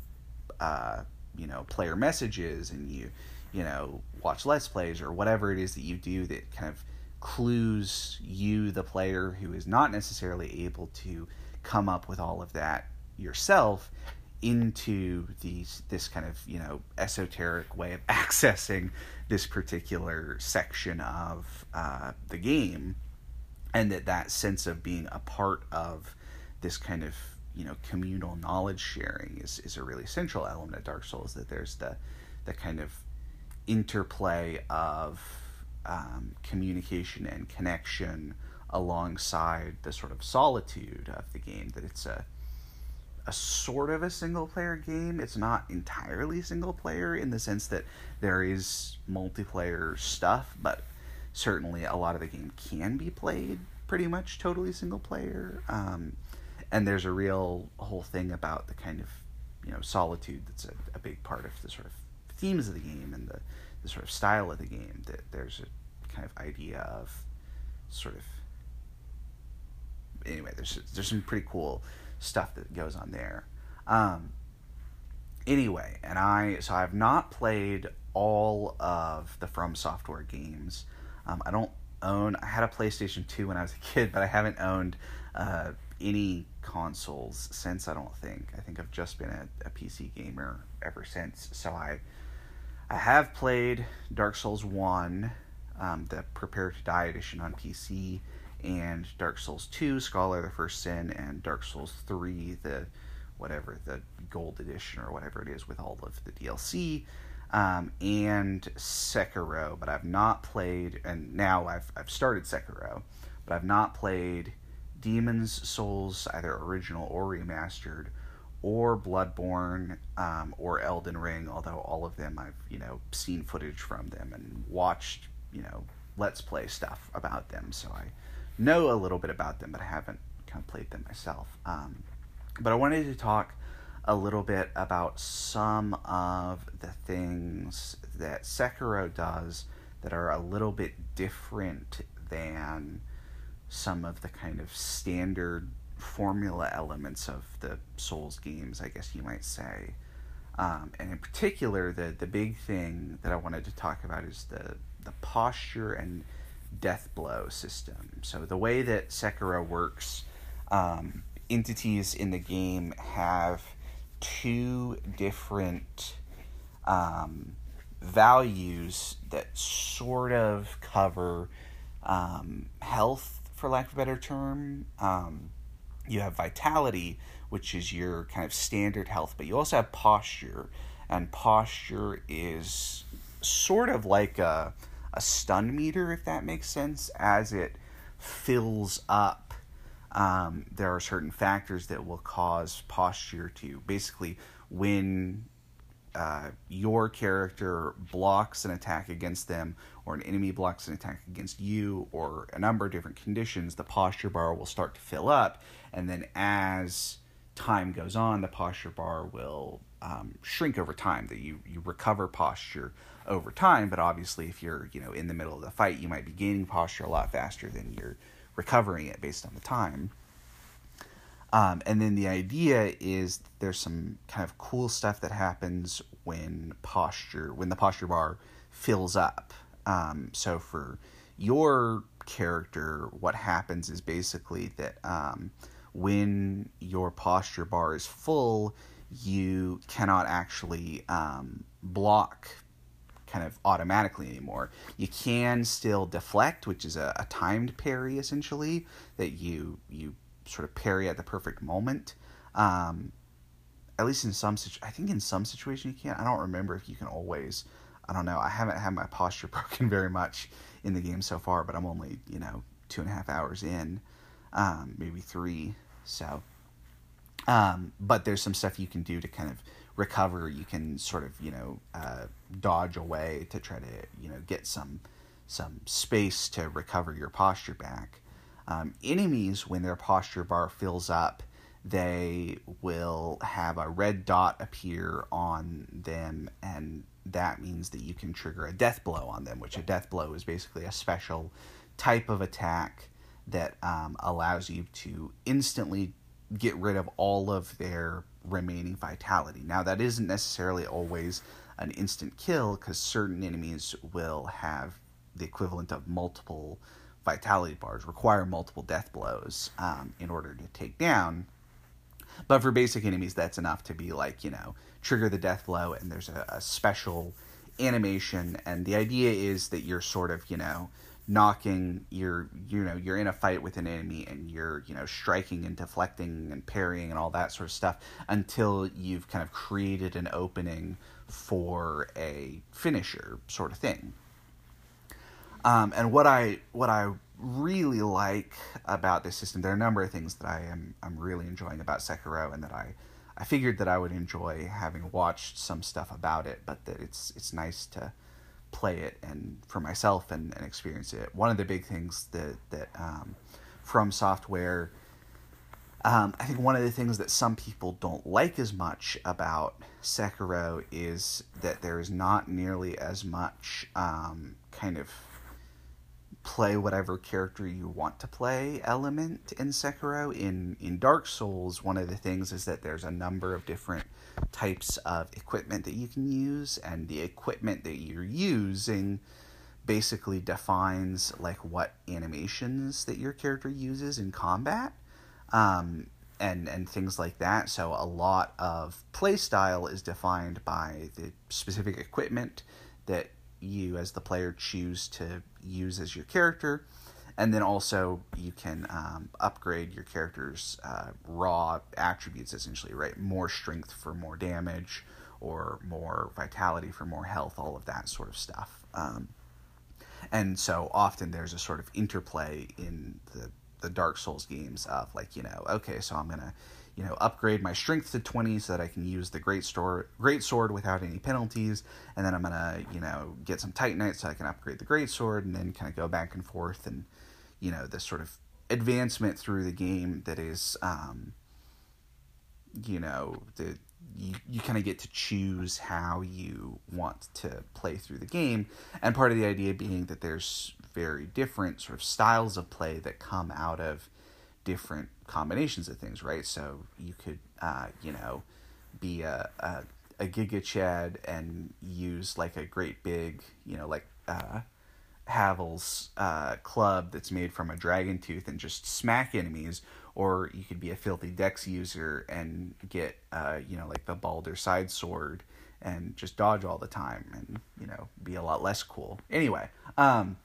S1: uh, you know player messages and you you know watch let's plays or whatever it is that you do that kind of clues you the player who is not necessarily able to come up with all of that yourself into these this kind of you know esoteric way of accessing this particular section of uh, the game and that that sense of being a part of this kind of you know communal knowledge sharing is is a really central element of Dark Souls. That there's the the kind of interplay of um, communication and connection alongside the sort of solitude of the game. That it's a a sort of a single player game. It's not entirely single player in the sense that there is multiplayer stuff, but certainly a lot of the game can be played pretty much totally single player. Um, and there's a real whole thing about the kind of you know solitude that's a, a big part of the sort of themes of the game and the, the sort of style of the game that there's a kind of idea of sort of anyway there's there's some pretty cool stuff that goes on there um, anyway and i so i've not played all of the from software games um, i don't own i had a playstation 2 when i was a kid but i haven't owned uh, any consoles since. I don't think. I think I've just been a, a PC gamer ever since. So I I have played Dark Souls 1, um, the Prepare to Die edition on PC, and Dark Souls 2, Scholar the First Sin, and Dark Souls 3, the whatever, the gold edition or whatever it is with all of the DLC, um, and Sekiro, but I've not played, and now I've, I've started Sekiro, but I've not played Demon's Souls, either original or remastered, or Bloodborne, um, or Elden Ring, although all of them I've, you know, seen footage from them and watched, you know, Let's Play stuff about them, so I know a little bit about them, but I haven't kind of played them myself. Um, but I wanted to talk a little bit about some of the things that Sekiro does that are a little bit different than some of the kind of standard formula elements of the Souls games, I guess you might say. Um, and in particular, the the big thing that I wanted to talk about is the the posture and death blow system. So the way that Sekiro works, um, entities in the game have two different um, values that sort of cover um, health, for lack of a better term. Um, you have vitality, which is your kind of standard health, but you also have posture, and posture is sort of like a a stun meter, if that makes sense, as it fills up. Um, there are certain factors that will cause posture to basically when uh, your character blocks an attack against them, or an enemy blocks an attack against you, or a number of different conditions, the posture bar will start to fill up, and then as time goes on, the posture bar will um, shrink over time. That you you recover posture over time, but obviously, if you're you know in the middle of the fight, you might be gaining posture a lot faster than you're recovering it based on the time. Um, and then the idea is there's some kind of cool stuff that happens when posture when the posture bar fills up. Um, so for your character, what happens is basically that um, when your posture bar is full, you cannot actually um, block kind of automatically anymore. You can still deflect, which is a, a timed parry essentially that you you sort of parry at the perfect moment. Um, at least in some situ- I think in some situation you can. I don't remember if you can always. I don't know. I haven't had my posture broken very much in the game so far, but I'm only you know two and a half hours in, um, maybe three. So, um, but there's some stuff you can do to kind of recover. You can sort of you know uh, dodge away to try to you know get some some space to recover your posture back. Um, enemies, when their posture bar fills up, they will have a red dot appear on them, and that means that you can trigger a death blow on them, which a death blow is basically a special type of attack that um, allows you to instantly get rid of all of their remaining vitality. Now, that isn't necessarily always an instant kill because certain enemies will have the equivalent of multiple vitality bars, require multiple death blows um, in order to take down. But for basic enemies, that's enough to be like, you know, trigger the death blow, and there's a, a special animation. And the idea is that you're sort of, you know, knocking you're you know you're in a fight with an enemy and you're you know striking and deflecting and parrying and all that sort of stuff until you've kind of created an opening for a finisher sort of thing. Um, and what I what I really like about this system, there are a number of things that I am I'm really enjoying about Sekiro, and that I I figured that I would enjoy having watched some stuff about it, but that it's it's nice to play it and for myself and, and experience it. One of the big things that that um, from software, um, I think one of the things that some people don't like as much about Sekiro is that there is not nearly as much um, kind of play whatever character you want to play element in Sekiro. In in Dark Souls, one of the things is that there's a number of different types of equipment that you can use, and the equipment that you're using basically defines like what animations that your character uses in combat. Um, and and things like that. So a lot of playstyle is defined by the specific equipment that you as the player choose to use as your character and then also you can um, upgrade your character's uh, raw attributes essentially right? More strength for more damage or more vitality for more health all of that sort of stuff. Um, and so often there's a sort of interplay in the the dark souls games of like you know okay so i'm gonna you know upgrade my strength to 20 so that i can use the great sword great sword without any penalties. And then i'm gonna you know get some titanite so i can upgrade the great sword and then kind of go back and forth and you know this sort of advancement through the game that is um, you know the you, you kind of get to choose how you want to play through the game. And part of the idea being that there's very different sort of styles of play that come out of different combinations of things right? So you could uh, you know be a, a, a giga chad and use like a great big you know like uh, Havel's uh, club that's made from a dragon tooth and just smack enemies, or you could be a filthy dex user and get uh, you know like the Balder side sword and just dodge all the time and you know be a lot less cool. Anyway, um,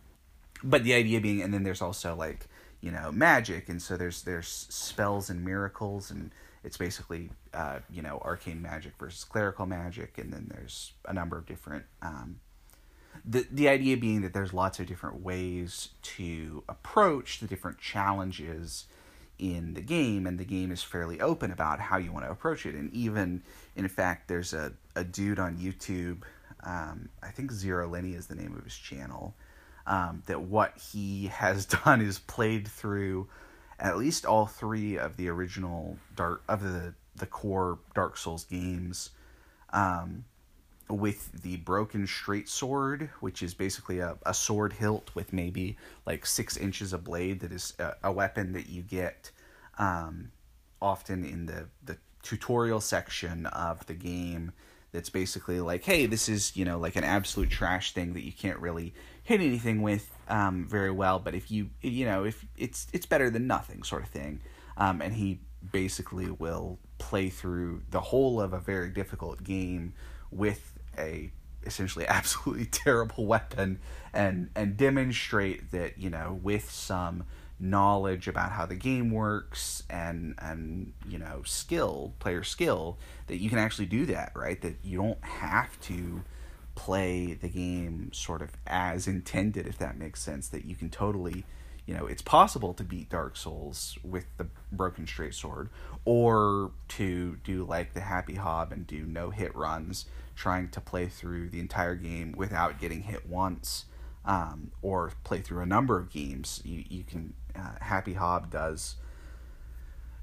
S1: but the idea being, and then there's also like you know magic, and so there's there's spells and miracles and it's basically uh, you know arcane magic versus clerical magic, and then there's a number of different um, the the idea being that there's lots of different ways to approach the different challenges in the game and the game is fairly open about how you want to approach it. And even in fact there's a, a dude on youtube um, i think zero lenny is the name of his channel um, that what he has done is played through at least all three of the original dark of the the core dark souls games. Um, with the broken straight sword, which is basically a, a sword hilt with maybe like six inches of blade that is a, a weapon that you get um, often in the, the tutorial section of the game that's basically like, hey, this is, you know, like an absolute trash thing that you can't really hit anything with um, very well, but if you, you know, if it's, it's better than nothing sort of thing. Um, and he basically will play through the whole of a very difficult game with a essentially absolutely terrible weapon and and demonstrate that you know with some knowledge about how the game works and and you know skill player skill that you can actually do that right? That you don't have to play the game sort of as intended if that makes sense that you can totally you know it's possible to beat dark souls with the broken straight sword or to do like the happy hob and do no hit runs trying to play through the entire game without getting hit once, um, or play through a number of games. You you can uh, Happy Hob does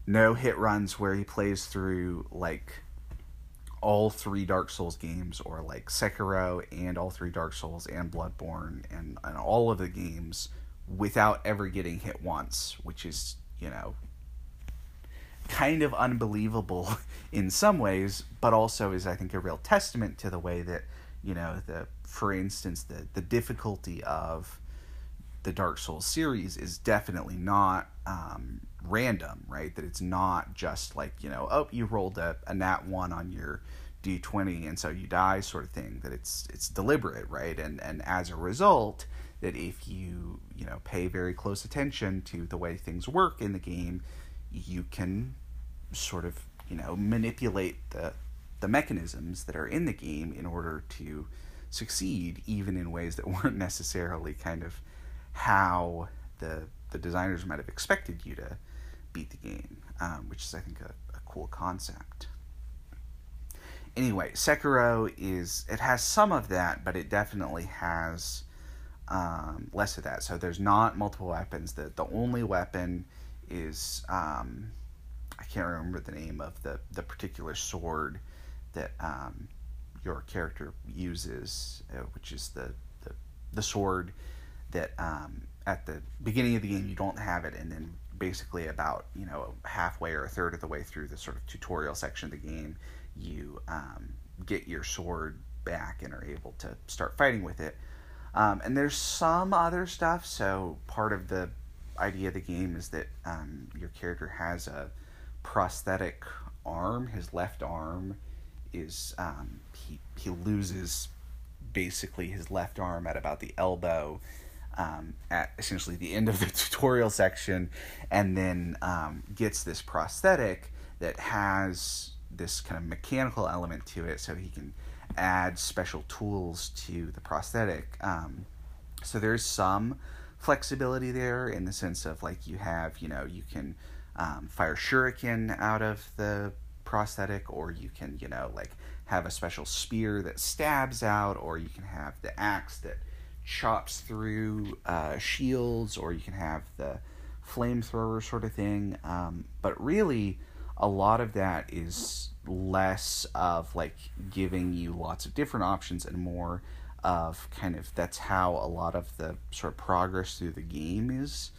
S1: no hit runs where he plays through like all three Dark Souls games, or like Sekiro and all three Dark Souls and Bloodborne and and all of the games without ever getting hit once, which is you know kind of unbelievable in some ways, but also is I think a real testament to the way that you know the for instance the the difficulty of the Dark Souls series is definitely not um, random, right? That it's not just like you know oh you rolled a, a nat one on your d twenty and so you die sort of thing. That it's it's deliberate, right? And and as a result that if you you know pay very close attention to the way things work in the game you can sort of you know manipulate the the mechanisms that are in the game in order to succeed even in ways that weren't necessarily kind of how the the designers might have expected you to beat the game um, which is i think a, a cool concept. Anyway sekiro is it has some of that but it definitely has um, less of that. So there's not multiple weapons. The, the only weapon is um, I can't remember the name of the the particular sword that um, your character uses, uh, which is the, the the sword that um, at the beginning of the game you don't have it, and then basically about you know halfway or a third of the way through the sort of tutorial section of the game, you um, get your sword back and are able to start fighting with it. Um, and there's some other stuff. So part of the idea of the game is that um, your character has a prosthetic arm, his left arm, is um, he he loses basically his left arm at about the elbow. Um, at essentially the end of the tutorial section, and then um, gets this prosthetic that has this kind of mechanical element to it, so he can add special tools to the prosthetic. Um, so there's some flexibility there in the sense of like you have, you know, you can um, fire shuriken out of the prosthetic, or you can, you know, like have a special spear that stabs out, or you can have the axe that chops through uh, shields, or you can have the flamethrower sort of thing. Um, but really, a lot of that is less of like giving you lots of different options and more of kind of that's how a lot of the sort of progress through the game is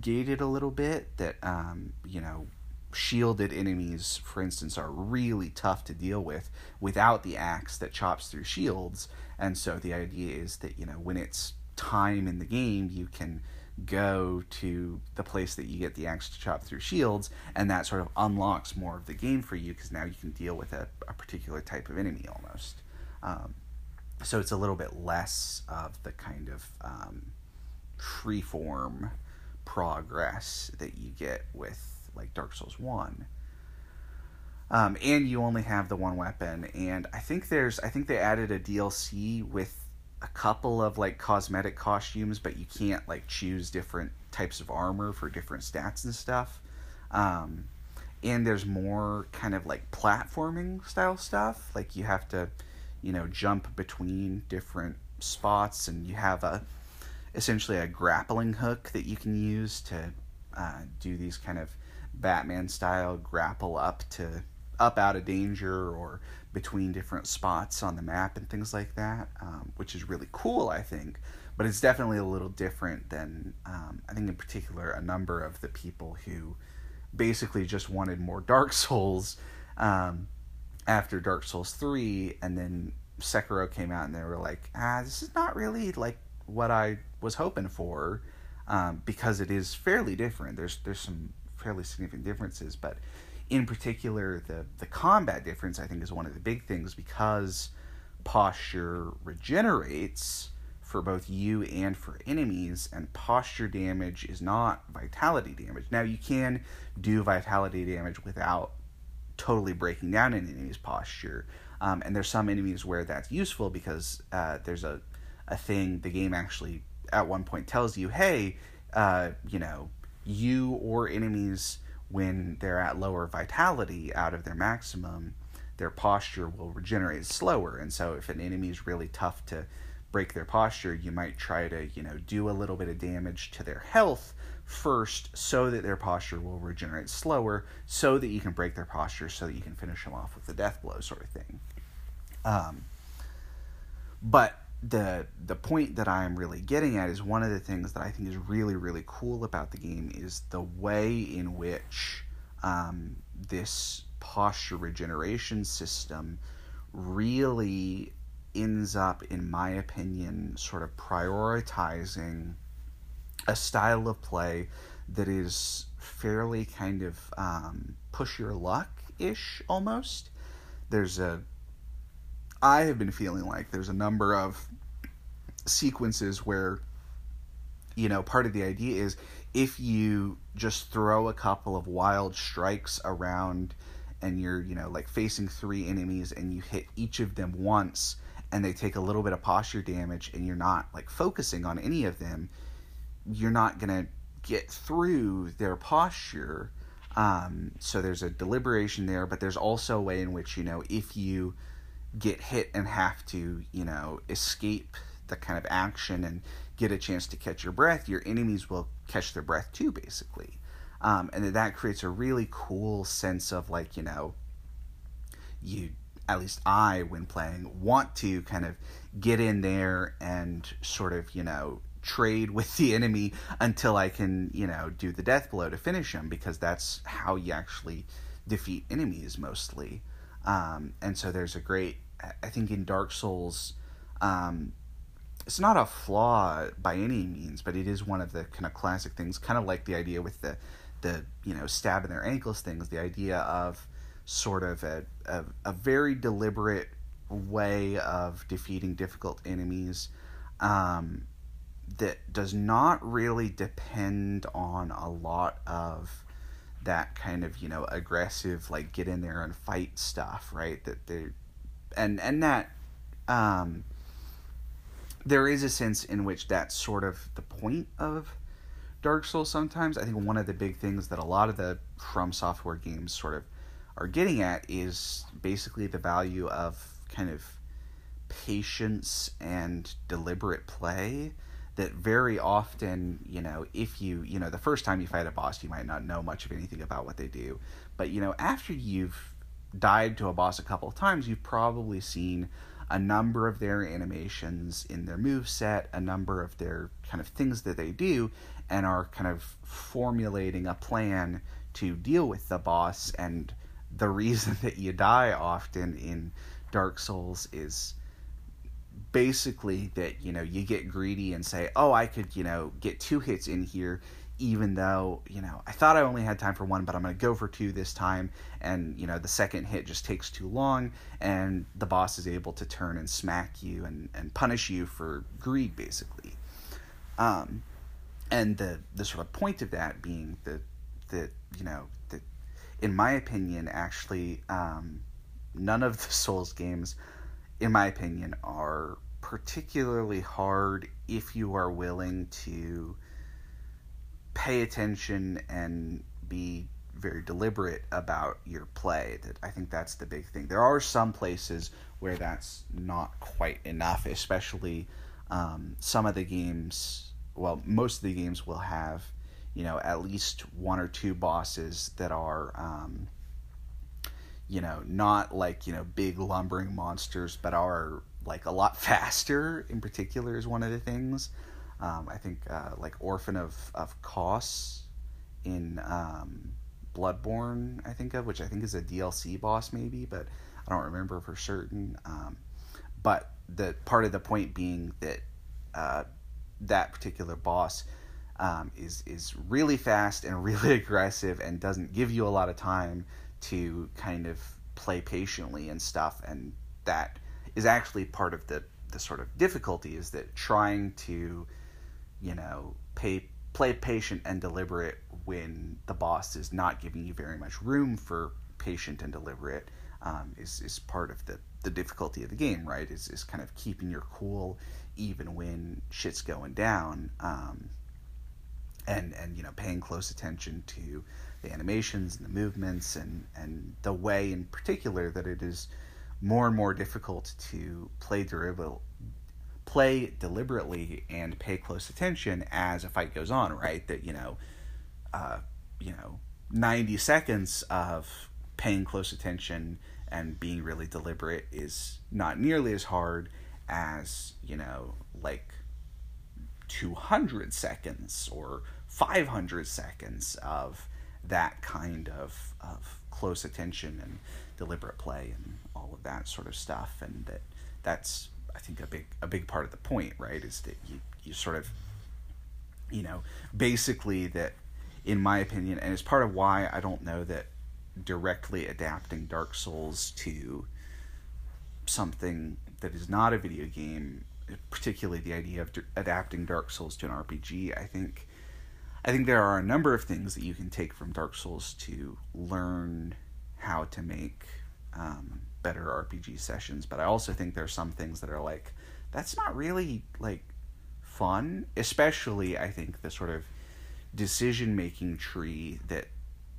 S1: gated a little bit that um, you know shielded enemies for instance are really tough to deal with without the axe that chops through shields and so the idea is that you know when it's time in the game you can go to the place that you get the axe to chop through shields, and that sort of unlocks more of the game for you because now you can deal with a, a particular type of enemy almost. Um, so it's a little bit less of the kind of um, freeform progress that you get with like Dark Souls One. Um, and you only have the one weapon, and I think there's I think they added a DLC with a couple of like cosmetic costumes, but you can't like choose different types of armor for different stats and stuff. Um, and there's more kind of like platforming style stuff. Like you have to, you know, jump between different spots, and you have a essentially a grappling hook that you can use to uh, do these kind of Batman style grapple up to up out of danger or between different spots on the map and things like that, um, which is really cool, I think. But it's definitely a little different than, um, I think, in particular, a number of the people who basically just wanted more Dark Souls um, after Dark Souls 3, and then Sekiro came out and they were like, ah, this is not really like what I was hoping for. Um, because it is fairly different. There's there's some fairly significant differences, but in particular, the, the combat difference, I think, is one of the big things because posture regenerates for both you and for enemies, and posture damage is not vitality damage. Now, you can do vitality damage without totally breaking down an enemy's posture, um, and there's some enemies where that's useful because uh, there's a, a thing the game actually at one point tells you, hey, uh, you know, you or enemies when they're at lower vitality out of their maximum, their posture will regenerate slower. And so if an enemy is really tough to break their posture, you might try to, you know, do a little bit of damage to their health first so that their posture will regenerate slower so that you can break their posture so that you can finish them off with a death blow sort of thing. Um, but the the point that I'm really getting at is one of the things that I think is really really cool about the game is the way in which um, this posture regeneration system really ends up, in my opinion, sort of prioritizing a style of play that is fairly kind of um, push your luck ish almost. There's a I have been feeling like there's a number of sequences where you know part of the idea is if you just throw a couple of wild strikes around and you're you know like facing three enemies and you hit each of them once and they take a little bit of posture damage and you're not like focusing on any of them you're not going to get through their posture um, so there's a deliberation there but there's also a way in which you know if you get hit and have to, you know, escape the kind of action and get a chance to catch your breath, your enemies will catch their breath too, basically. Um, and that creates a really cool sense of like, you know, you, at least I, when playing, want to kind of get in there and sort of, you know, trade with the enemy until I can, you know, do the death blow to finish him because that's how you actually defeat enemies mostly. Um, and so there's a great I think in Dark Souls, um, it's not a flaw by any means, but it is one of the kind of classic things, kind of like the idea with the the you know stab in their ankles things, the idea of sort of a, a, a very deliberate way of defeating difficult enemies um, that does not really depend on a lot of that kind of you know aggressive like get in there and fight stuff right that they and and that um there is a sense in which that's sort of the point of Dark Souls sometimes. I think one of the big things that a lot of the From Software games sort of are getting at is basically the value of kind of patience and deliberate play that very often, you know, if you, you know, the first time you fight a boss, you might not know much of anything about what they do. But, you know, after you've died to a boss a couple of times, you've probably seen a number of their animations in their move set, a number of their kind of things that they do, and are kind of formulating a plan to deal with the boss. And the reason that you die often in Dark Souls is basically that you know you get greedy and say oh i could you know get two hits in here even though you know i thought i only had time for one but i'm going to go for two this time and you know the second hit just takes too long and the boss is able to turn and smack you and, and punish you for greed basically. Um, and the the sort of point of that being that that you know in my opinion actually um, none of the souls games in my opinion are particularly hard if you are willing to pay attention and be very deliberate about your play. That I think that's the big thing. There are some places where that's not quite enough, especially um, some of the games. Well, most of the games will have, you know, at least one or two bosses that are, um, you know, not like you know big lumbering monsters, but are like a lot faster. In particular, is one of the things. Um, I think uh, like Orphan of of Kos in um, Bloodborne, I think of, which I think is a DLC boss maybe, but I don't remember for certain. Um, but the part of the point being that uh, that particular boss um, is is really fast and really aggressive and doesn't give you a lot of time to kind of play patiently and stuff, and that is actually part of the the sort of difficulty is that trying to you know, pay, play patient and deliberate when the boss is not giving you very much room for patient and deliberate um, is, is part of the, the difficulty of the game, right? Is, is kind of keeping your cool even when shit's going down. Um, and, and, you know, paying close attention to the animations and the movements and, and the way in particular that it is more and more difficult to play derivative play deliberately and pay close attention as a fight goes on, right? That, you know, uh, you know, 90 seconds of paying close attention and being really deliberate is not nearly as hard as, you know, like 200 seconds or 500 seconds of that kind of, of close attention and deliberate play and all of that sort of stuff. And that that's I think a big a big part of the point, right, is that you you sort of you know basically that in my opinion, and it's part of why I don't know that directly adapting Dark Souls to something that is not a video game, particularly the idea of adapting Dark Souls to an RPG, I think I think there are a number of things that you can take from Dark Souls to learn how to make um, better RPG sessions, but I also think there's some things that are like that's not really like fun, especially I think the sort of decision making tree that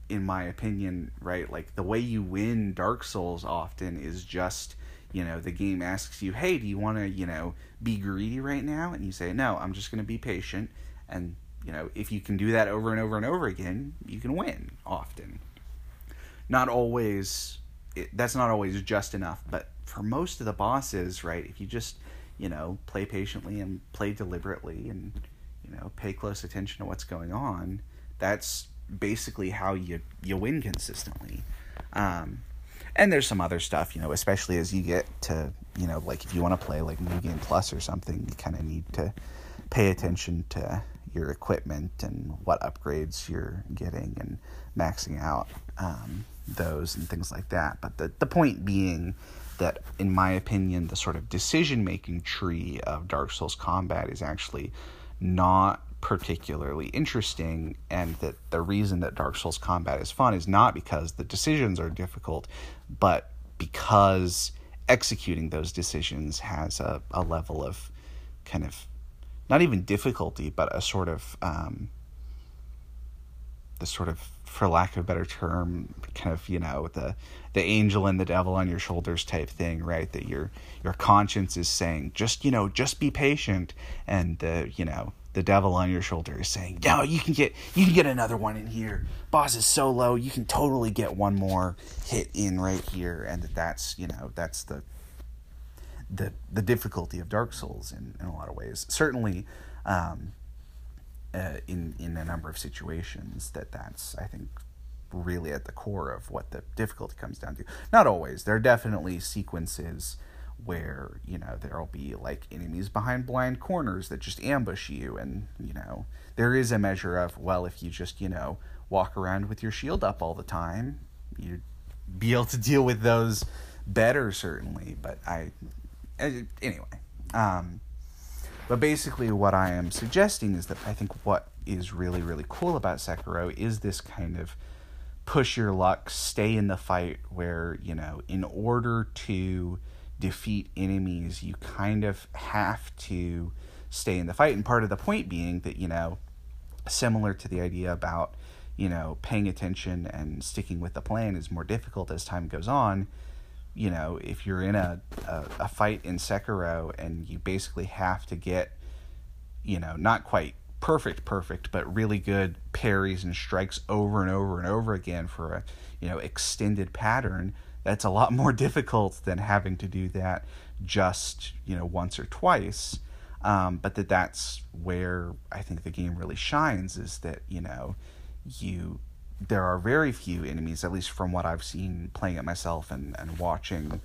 S1: in my opinion, right, like the way you win Dark Souls often is just you know, the game asks you, "Hey, do you want to, you know, be greedy right now?" And you say, "No, I'm just going to be patient." And, you know, if you can do that over and over and over again, you can win often. Not always it, that's not always just enough. But for most of the bosses, right, if you just you know play patiently and play deliberately and you know pay close attention to what's going on, that's basically how you you win consistently. Um, and there's some other stuff, you know, especially as you get to, you know, like if you want to play like New Game Plus or something, you kind of need to pay attention to your equipment and what upgrades you're getting and maxing out um, those and things like that. But the, the point being that, in my opinion, the sort of decision making tree of Dark Souls combat is actually not particularly interesting, and that the reason that Dark Souls combat is fun is not because the decisions are difficult, but because executing those decisions has a, a level of kind of not even difficulty, but a sort of um, the sort of for lack of a better term, kind of you know the the angel and the devil on your shoulders type thing, right? That your your conscience is saying just you know just be patient, and the you know the devil on your shoulder is saying no you can get you can get another one in here. Boss is so low you can totally get one more hit in right here, and that that's you know that's the the the difficulty of Dark Souls in, in a lot of ways. Certainly, um, uh, in in a number of situations, that that's I think really at the core of what the difficulty comes down to. Not always. There are definitely sequences where you know there'll be like enemies behind blind corners that just ambush you and you know there is a measure of well if you just you know walk around with your shield up all the time you'd be able to deal with those better certainly but i anyway, um, but basically, what I am suggesting is that I think what is really, really cool about Sekiro is this kind of push your luck, stay in the fight, where, you know, in order to defeat enemies, you kind of have to stay in the fight. And part of the point being that, you know, similar to the idea about, you know, paying attention and sticking with the plan is more difficult as time goes on you know, if you're in a, a, a fight in Sekiro and you basically have to get, you know, not quite perfect, perfect, but really good parries and strikes over and over and over again for a, you know, extended pattern, that's a lot more difficult than having to do that just, you know, once or twice. Um, but that that's where I think the game really shines is that, you know, you there are very few enemies, at least from what I've seen playing it myself and, and watching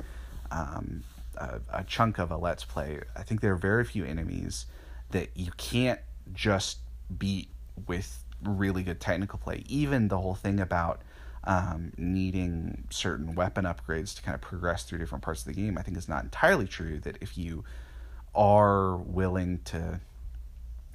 S1: um, a, a, chunk of a Let's Play. I think there are very few enemies that you can't just beat with really good technical play. Even the whole thing about um, needing certain weapon upgrades to kind of progress through different parts of the game, I think is not entirely true. That if you are willing to,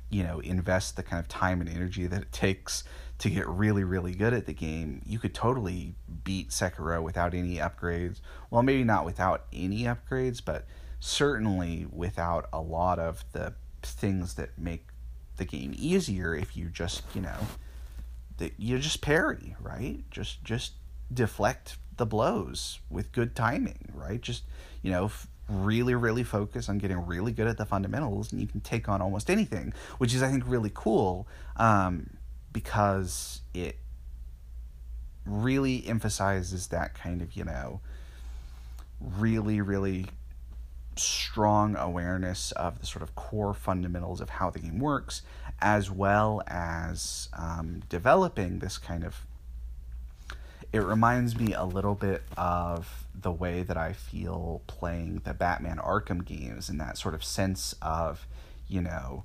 S1: you know, invest the kind of time and energy that it takes to get really, really good at the game, you could totally beat Sekiro without any upgrades. Well, maybe not without any upgrades, but certainly without a lot of the things that make the game easier if you just, you know, that you just parry, right? Just just deflect the blows with good timing, right? Just, you know, really really focus on getting really good at the fundamentals and you can take on almost anything which is i think really cool um, because it really emphasizes that kind of, you know, really, really strong awareness of the sort of core fundamentals of how the game works, as well as um, developing this kind of. It reminds me a little bit of the way that I feel playing the Batman Arkham games, and that sort of sense of, you know,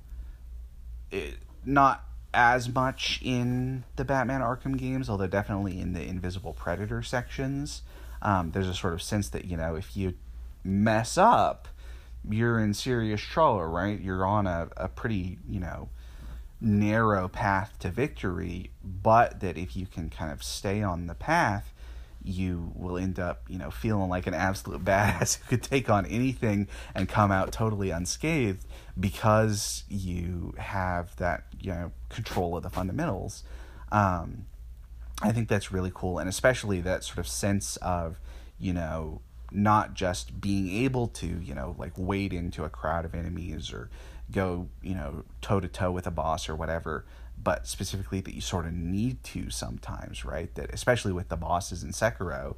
S1: it, not as much in the Batman Arkham games, although definitely in the Invisible Predator sections. Um, there's a sort of sense that, you know, if you mess up, you're in serious trouble, right? You're on a, a pretty, you know, narrow path to victory, but that if you can kind of stay on the path, you will end up, you know, feeling like an absolute badass who could take on anything and come out totally unscathed because you have that, you know, control of the fundamentals. Um, I think that's really cool, and especially that sort of sense of, you know, not just being able to, you know, like wade into a crowd of enemies or go, you know, toe to toe with a boss or whatever, but specifically that you sort of need to sometimes, right? That especially with the bosses in Sekiro,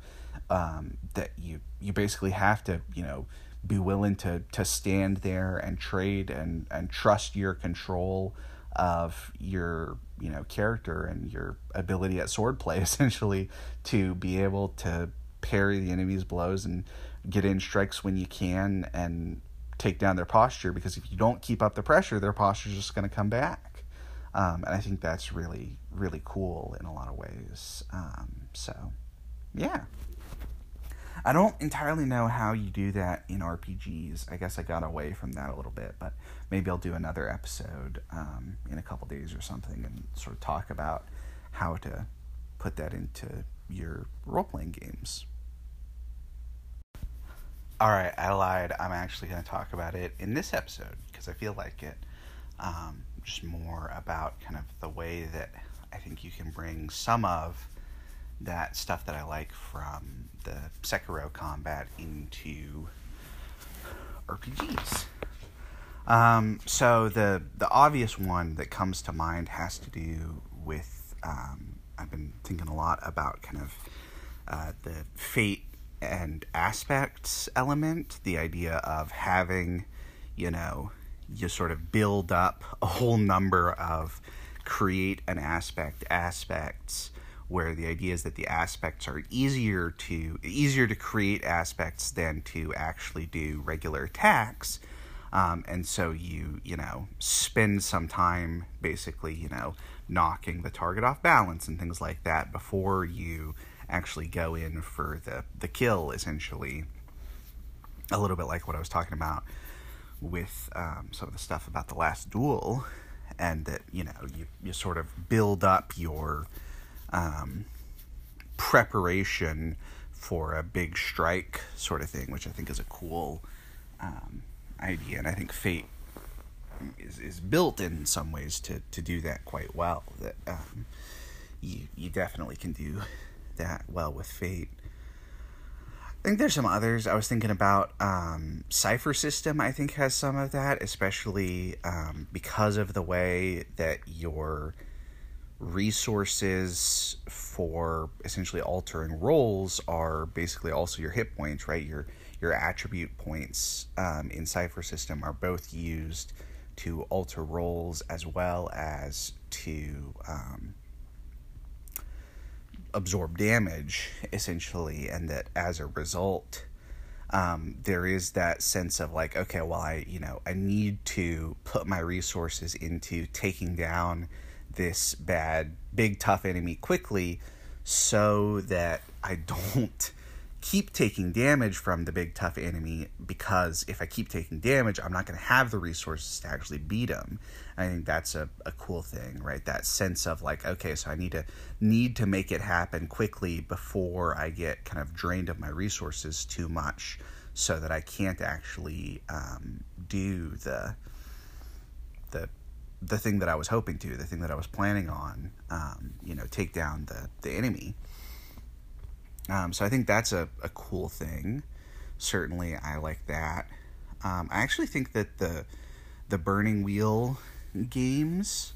S1: um, that you you basically have to you know be willing to to stand there and trade and and trust your control of your you know character and your ability at swordplay essentially to be able to parry the enemy's blows and get in strikes when you can and take down their posture because if you don't keep up the pressure, their posture is just going to come back. Um, and I think that's really, really cool in a lot of ways. Um, so, yeah. I don't entirely know how you do that in RPGs. I guess I got away from that a little bit, but maybe I'll do another episode um, in a couple days or something and sort of talk about how to put that into your role playing games. All right, I lied. I'm actually going to talk about it in this episode because I feel like it. Um, just more about kind of the way that I think you can bring some of that stuff that I like from the Sekiro combat into RPGs. Um, so the the obvious one that comes to mind has to do with um, I've been thinking a lot about kind of uh, the fate and aspects element, the idea of having, you know, you sort of build up a whole number of create an aspect aspects where the idea is that the aspects are easier to easier to create aspects than to actually do regular attacks. Um, and so you you know spend some time basically you know knocking the target off balance and things like that before you actually go in for the the kill essentially a little bit like what I was talking about with um, some of the stuff about the last duel and that you know you, you sort of build up your um, preparation for a big strike sort of thing, which I think is a cool um, idea, and I think Fate is is built in some ways to to do that quite well. That um, you you definitely can do that well with Fate. I think there's some others. I was thinking about um, Cypher System. I think has some of that, especially um, because of the way that your resources for essentially altering rolls are basically also your hit points, right? Your your attribute points um, in Cypher System are both used to alter rolls as well as to um, absorb damage, essentially, and that as a result, um, there is that sense of like, okay, well, I you know I need to put my resources into taking down this bad, big, tough enemy quickly so that I don't keep taking damage from the big, tough enemy because if I keep taking damage, I'm not going to have the resources to actually beat him. I think that's a, a cool thing, right? That sense of like, okay, so I need to need to make it happen quickly before I get kind of drained of my resources too much so that I can't actually um, do the the the thing that I was hoping to, the thing that I was planning on, um, you know, take down the, the enemy. Um, so I think that's a, a cool thing. Certainly, I like that. Um, I actually think that the the Burning Wheel games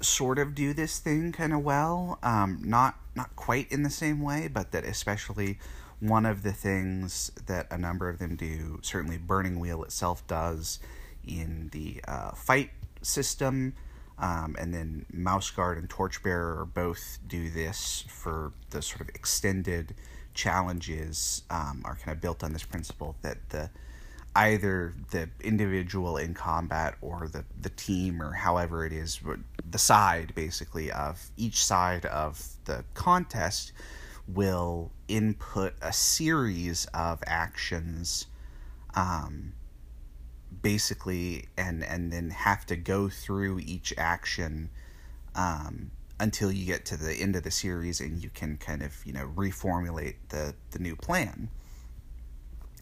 S1: sort of do this thing kind of well. Um, not not quite in the same way, but that especially one of the things that a number of them do, certainly Burning Wheel itself does in the uh, fight system. Um, and then Mouse Guard and Torchbearer both do this for the sort of extended challenges um, are kind of built on this principle that the either the individual in combat or the, the team or however it is the side basically of each side of the contest will input a series of actions um, basically and and then have to go through each action um, until you get to the end of the series and you can kind of you know reformulate the the new plan.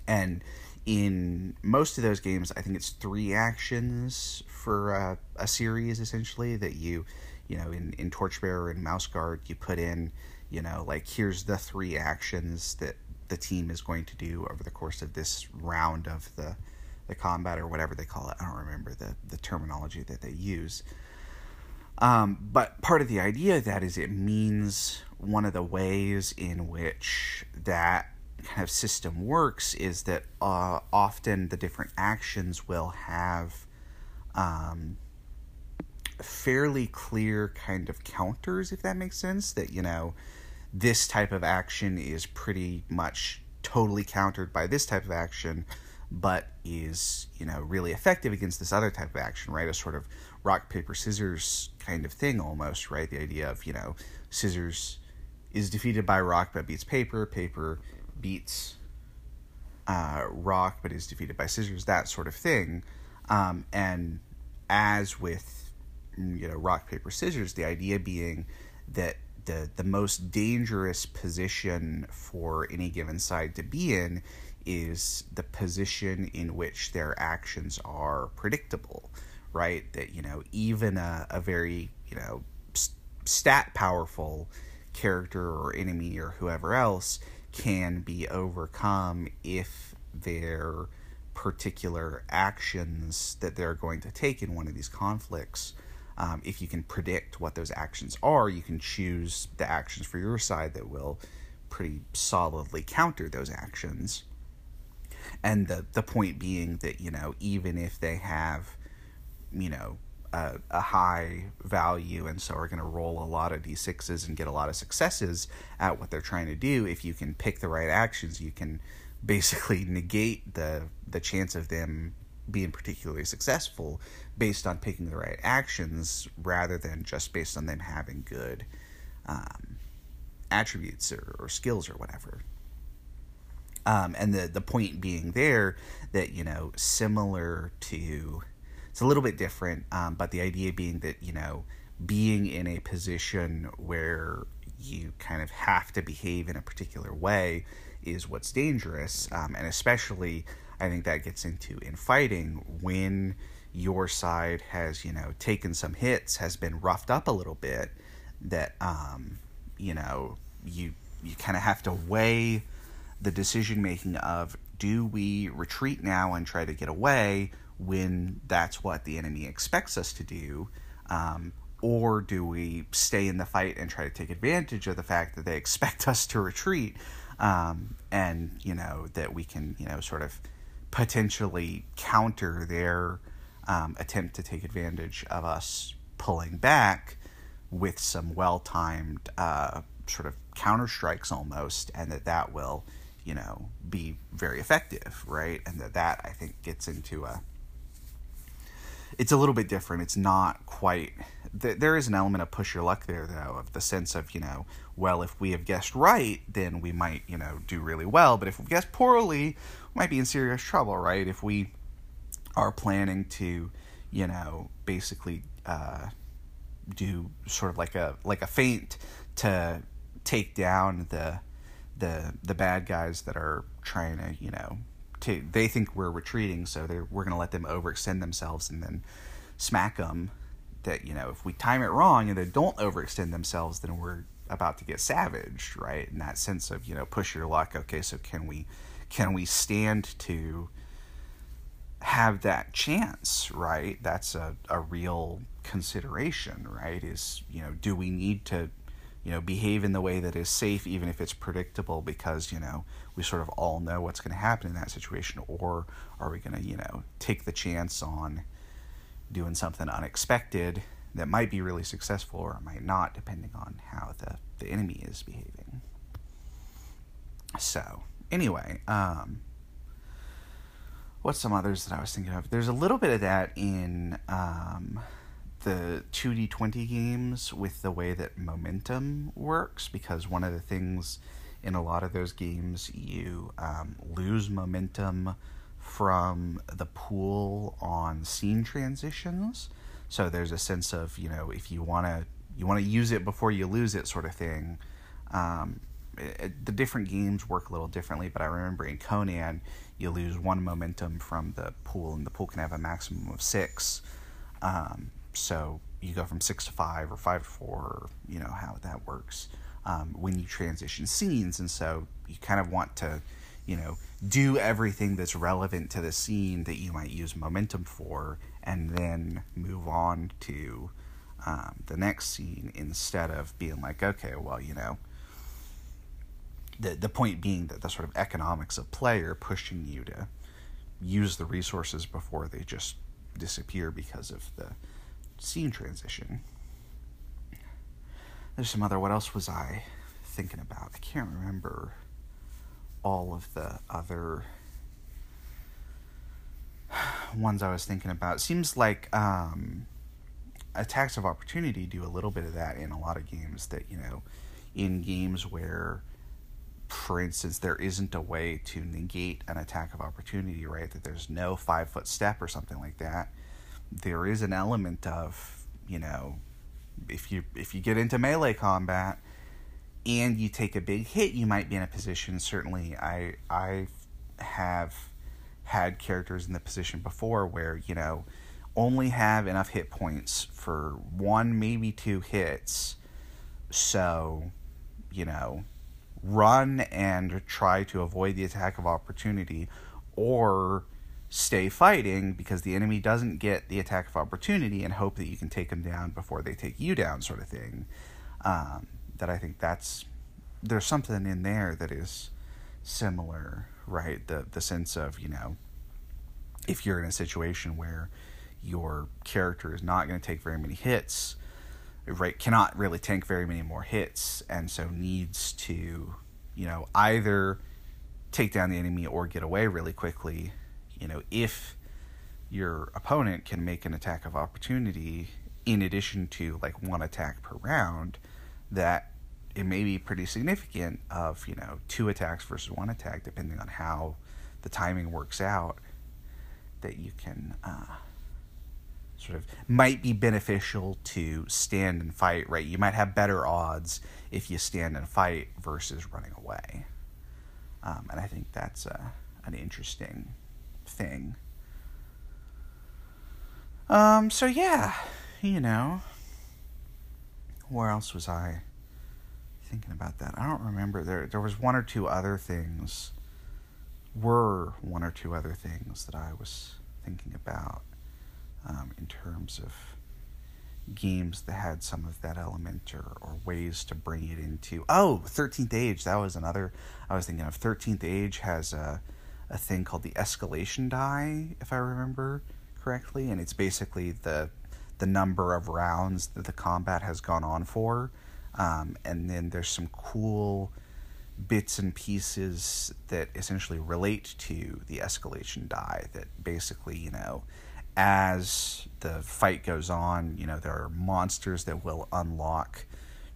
S1: And in most of those games i think it's three actions for a, a series essentially that you you know in in torchbearer and mouse guard you put in you know like here's the three actions that the team is going to do over the course of this round of the the combat or whatever they call it. I don't remember the, the terminology that they use. Um, but part of the idea of that is it means one of the ways in which that kind of system works is that uh, often the different actions will have um, fairly clear kind of counters, if that makes sense. That, you know, this type of action is pretty much totally countered by this type of action but is you know really effective against this other type of action, right? A sort of rock paper scissors kind of thing almost, right? The idea of you know scissors is defeated by rock but beats paper, paper beats uh, rock but is defeated by scissors, that sort of thing. Um, and as with you know rock paper scissors, the idea being that the the most dangerous position for any given side to be in is the position in which their actions are predictable, right? That you know even a, a very you know stat powerful character or enemy or whoever else can be overcome if their particular actions that they're going to take in one of these conflicts. Um, if you can predict what those actions are, you can choose the actions for your side that will pretty solidly counter those actions. And the the point being that you know even if they have, you know, a, a high value and so are going to roll a lot of d6s and get a lot of successes at what they're trying to do if you can pick the right actions you can basically negate the the chance of them being particularly successful based on picking the right actions rather than just based on them having good um, attributes or, or, skills or whatever. Um, and the the point being there that you know similar to it's a little bit different, um, but the idea being that, you know, being in a position where you kind of have to behave in a particular way is what's dangerous. Um, and especially, I think that gets into in fighting when your side has, you know, taken some hits, has been roughed up a little bit, that, um, you know, you, you kind of have to weigh the decision making of do we retreat now and try to get away when that's what the enemy expects us to do? Um, or do we stay in the fight and try to take advantage of the fact that they expect us to retreat um, and you know that we can you know sort of potentially counter their um, attempt to take advantage of us pulling back with some well-timed uh, sort of counter strikes almost and that that will you know be very effective right and that that i think gets into a it's a little bit different. It's not quite. Th- there is an element of push your luck there, though, of the sense of you know, well, if we have guessed right, then we might you know do really well. But if we guess poorly, we might be in serious trouble, right? If we are planning to, you know, basically uh, do sort of like a like a feint to take down the the the bad guys that are trying to you know to they think we're retreating, so they're we're gonna let them overextend themselves and then smack them. That you know, if we time it wrong and they don't overextend themselves, then we're about to get savaged, right? In that sense of you know, push your luck. Okay, so can we can we stand to have that chance, right? That's a, a real consideration, right? Is, you know, do we need to you know, behave in the way that is safe, even if it's predictable, because, you know, we sort of all know what's going to happen in that situation? Or are we going to, you know, take the chance on doing something unexpected that might be really successful or might not, depending on how the, the enemy is behaving? So, anyway, um, what's some others that I was thinking of? There's a little bit of that in. Um, the 2D20 games with the way that momentum works because one of the things in a lot of those games you um, lose momentum from the pool on scene transitions. So there's a sense of you know if you want to you want to use it before you lose it sort of thing. Um, it, the different games work a little differently, but I remember in Conan you lose one momentum from the pool, and the pool can have a maximum of six. Um, so you go from six to five or five to four, or, you know, how that works um, when you transition scenes. And so you kind of want to, you know, do everything that's relevant to the scene that you might use momentum for, and then move on to um, the next scene instead of being like, okay, well, you know, the the point being that the sort of economics of play are pushing you to use the resources before they just disappear because of the scene transition. There's some other. What else was I thinking about? I can't remember all of the other ones I was thinking about. It seems like um, attacks of opportunity do a little bit of that in a lot of games. That you know, in games where, for instance, there isn't a way to negate an attack of opportunity, right? That there's no five foot step or something like that. There is an element of you know, if you if you get into melee combat and you take a big hit, you might be in a position. Certainly, I I have had characters in the position before where you know only have enough hit points for one maybe two hits so you know run and try to avoid the attack of opportunity or stay fighting because the enemy doesn't get the attack of opportunity and hope that you can take them down before they take you down sort of thing um, that i think that's there's something in there that is similar right? The the sense of you know, if you're in a situation where your character is not going to take very many hits, right? Cannot really tank very many more hits, and so needs to, you know, either take down the enemy or get away really quickly. You know, if your opponent can make an attack of opportunity in addition to like one attack per round, that it may be pretty significant of you know two attacks versus one attack depending on how the timing works out that you can uh, sort of might be beneficial to stand and fight right? You might have better odds if you stand and fight versus running away. Um, and i think that's uh, an interesting thing um so yeah you know where else was i thinking about that. I don't remember. There there was one or two other things. Were one or two other things that I was thinking about um, in terms of games that had some of that element or, or ways to bring it into. Oh, 13th Age. That was another I was thinking of. 13th Age has a, a thing called the escalation die, if I remember correctly. And it's basically the, the number of rounds that the combat has gone on for. Um, and then there's some cool bits and pieces that essentially relate to the escalation die that basically, you know, as the fight goes on, you know, there are monsters that will unlock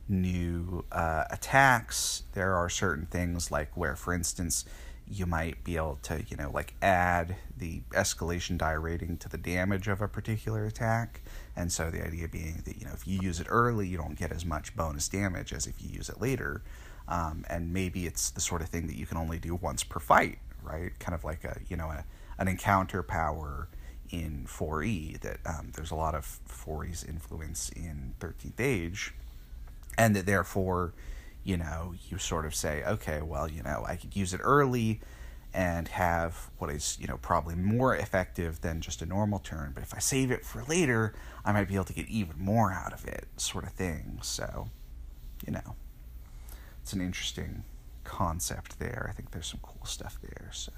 S1: new uh, attacks. There are certain things like where, for instance, you might be able to, you know, like add the escalation die rating to the damage of a particular attack. And so the idea being that, you know, if you use it early, you don't get as much bonus damage as if you use it later. Um, and maybe it's the sort of thing that you can only do once per fight, right? Kind of like a, you know, a, an encounter power in 4E that um, there's a lot of 4E's influence in 13th Age. And that therefore, you know, you sort of say, okay, well, you know, I could use it early and have what is, you know, probably more effective than just a normal turn. But if I save it for later, I might be able to get even more out of it, sort of thing. So, you know, it's an interesting concept there. I think there's some cool stuff there. So,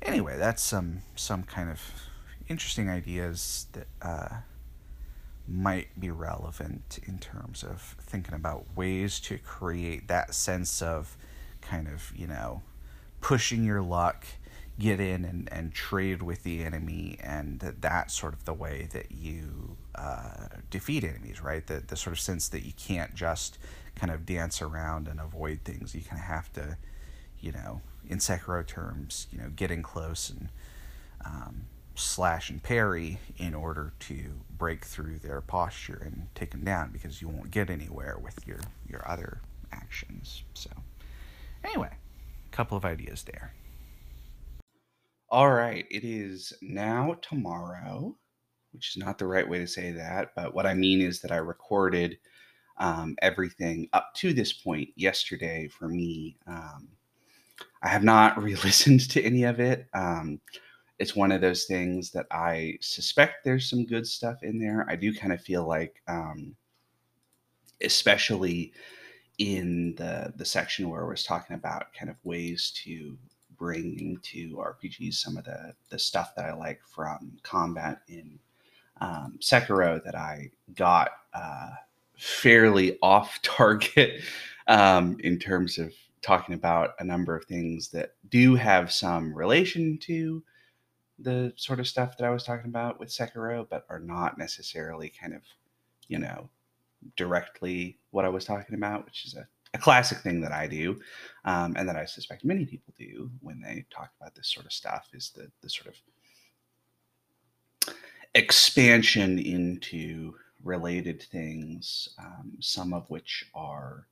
S1: anyway, that's some some kind of interesting ideas that uh, might be relevant in terms of thinking about ways to create that sense of kind of, you know, pushing your luck, get in and, and trade with the enemy, and that's sort of the way that you uh, defeat enemies, right? The, the sort of sense that you can't just kind of dance around and avoid things. You kind of have to, you know, in Sekiro terms, you know, get in close and um, slash and parry in order to break through their posture and take them down because you won't get anywhere with your your other actions. So anyway, a couple of ideas there. All right, it is now tomorrow, which is not the right way to say that, but what I mean is that I recorded um, everything up to this point yesterday for me. Um, I have not re-listened to any of it. Um, it's one of those things that I suspect there's some good stuff in there. I do kind of feel like, um, especially in the the section where I was talking about kind of ways to bring into RPGs some of the the stuff that I like from combat in um, Sekiro that I got uh, fairly off target um, in terms of talking about a number of things that do have some relation to the sort of stuff that I was talking about with Sekiro, but are not necessarily kind of, you know, directly what I was talking about, which is a, a classic thing that I do, um, and that I suspect many people do when they talk about this sort of stuff, is the the sort of expansion into related things, um, some of which are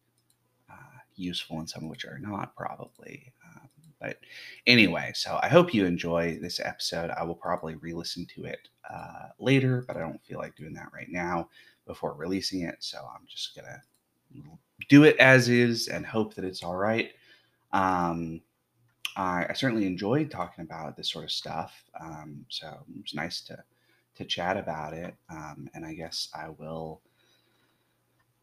S1: uh, useful and some of which are not, probably. Um, but anyway, so I hope you enjoy this episode. I will probably re listen to it uh, later, but I don't feel like doing that right now before releasing it. So I'm just going to do it as is and hope that it's all right. Um, I, I, certainly enjoyed talking about this sort of stuff. Um, so it was nice to to chat about it. Um, and I guess I will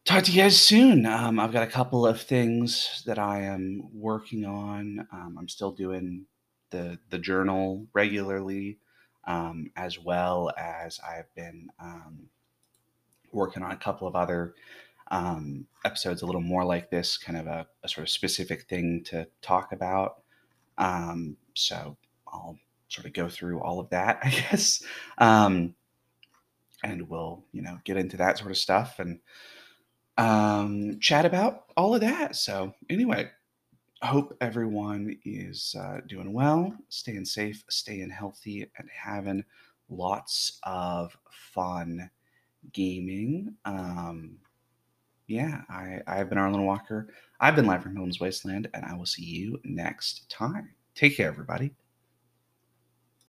S1: talk to you guys soon. Um, I've got a couple of things that I am working on. Um, I'm still doing the the journal regularly, um, as well as I've been um, working on a couple of other um, episodes, a little more like this, kind of a, a sort of specific thing to talk about. so I'll sort of go through all of that, I guess. Um, and we'll, you know, get into that sort of stuff and um, chat about all of that. So, anyway, hope everyone is uh, doing well, staying safe, staying healthy, and having lots of fun gaming. Um, yeah, I, I've been Arlen Walker. I've been live from Pellam's Wasteland, and I will see you next time. Take care, everybody.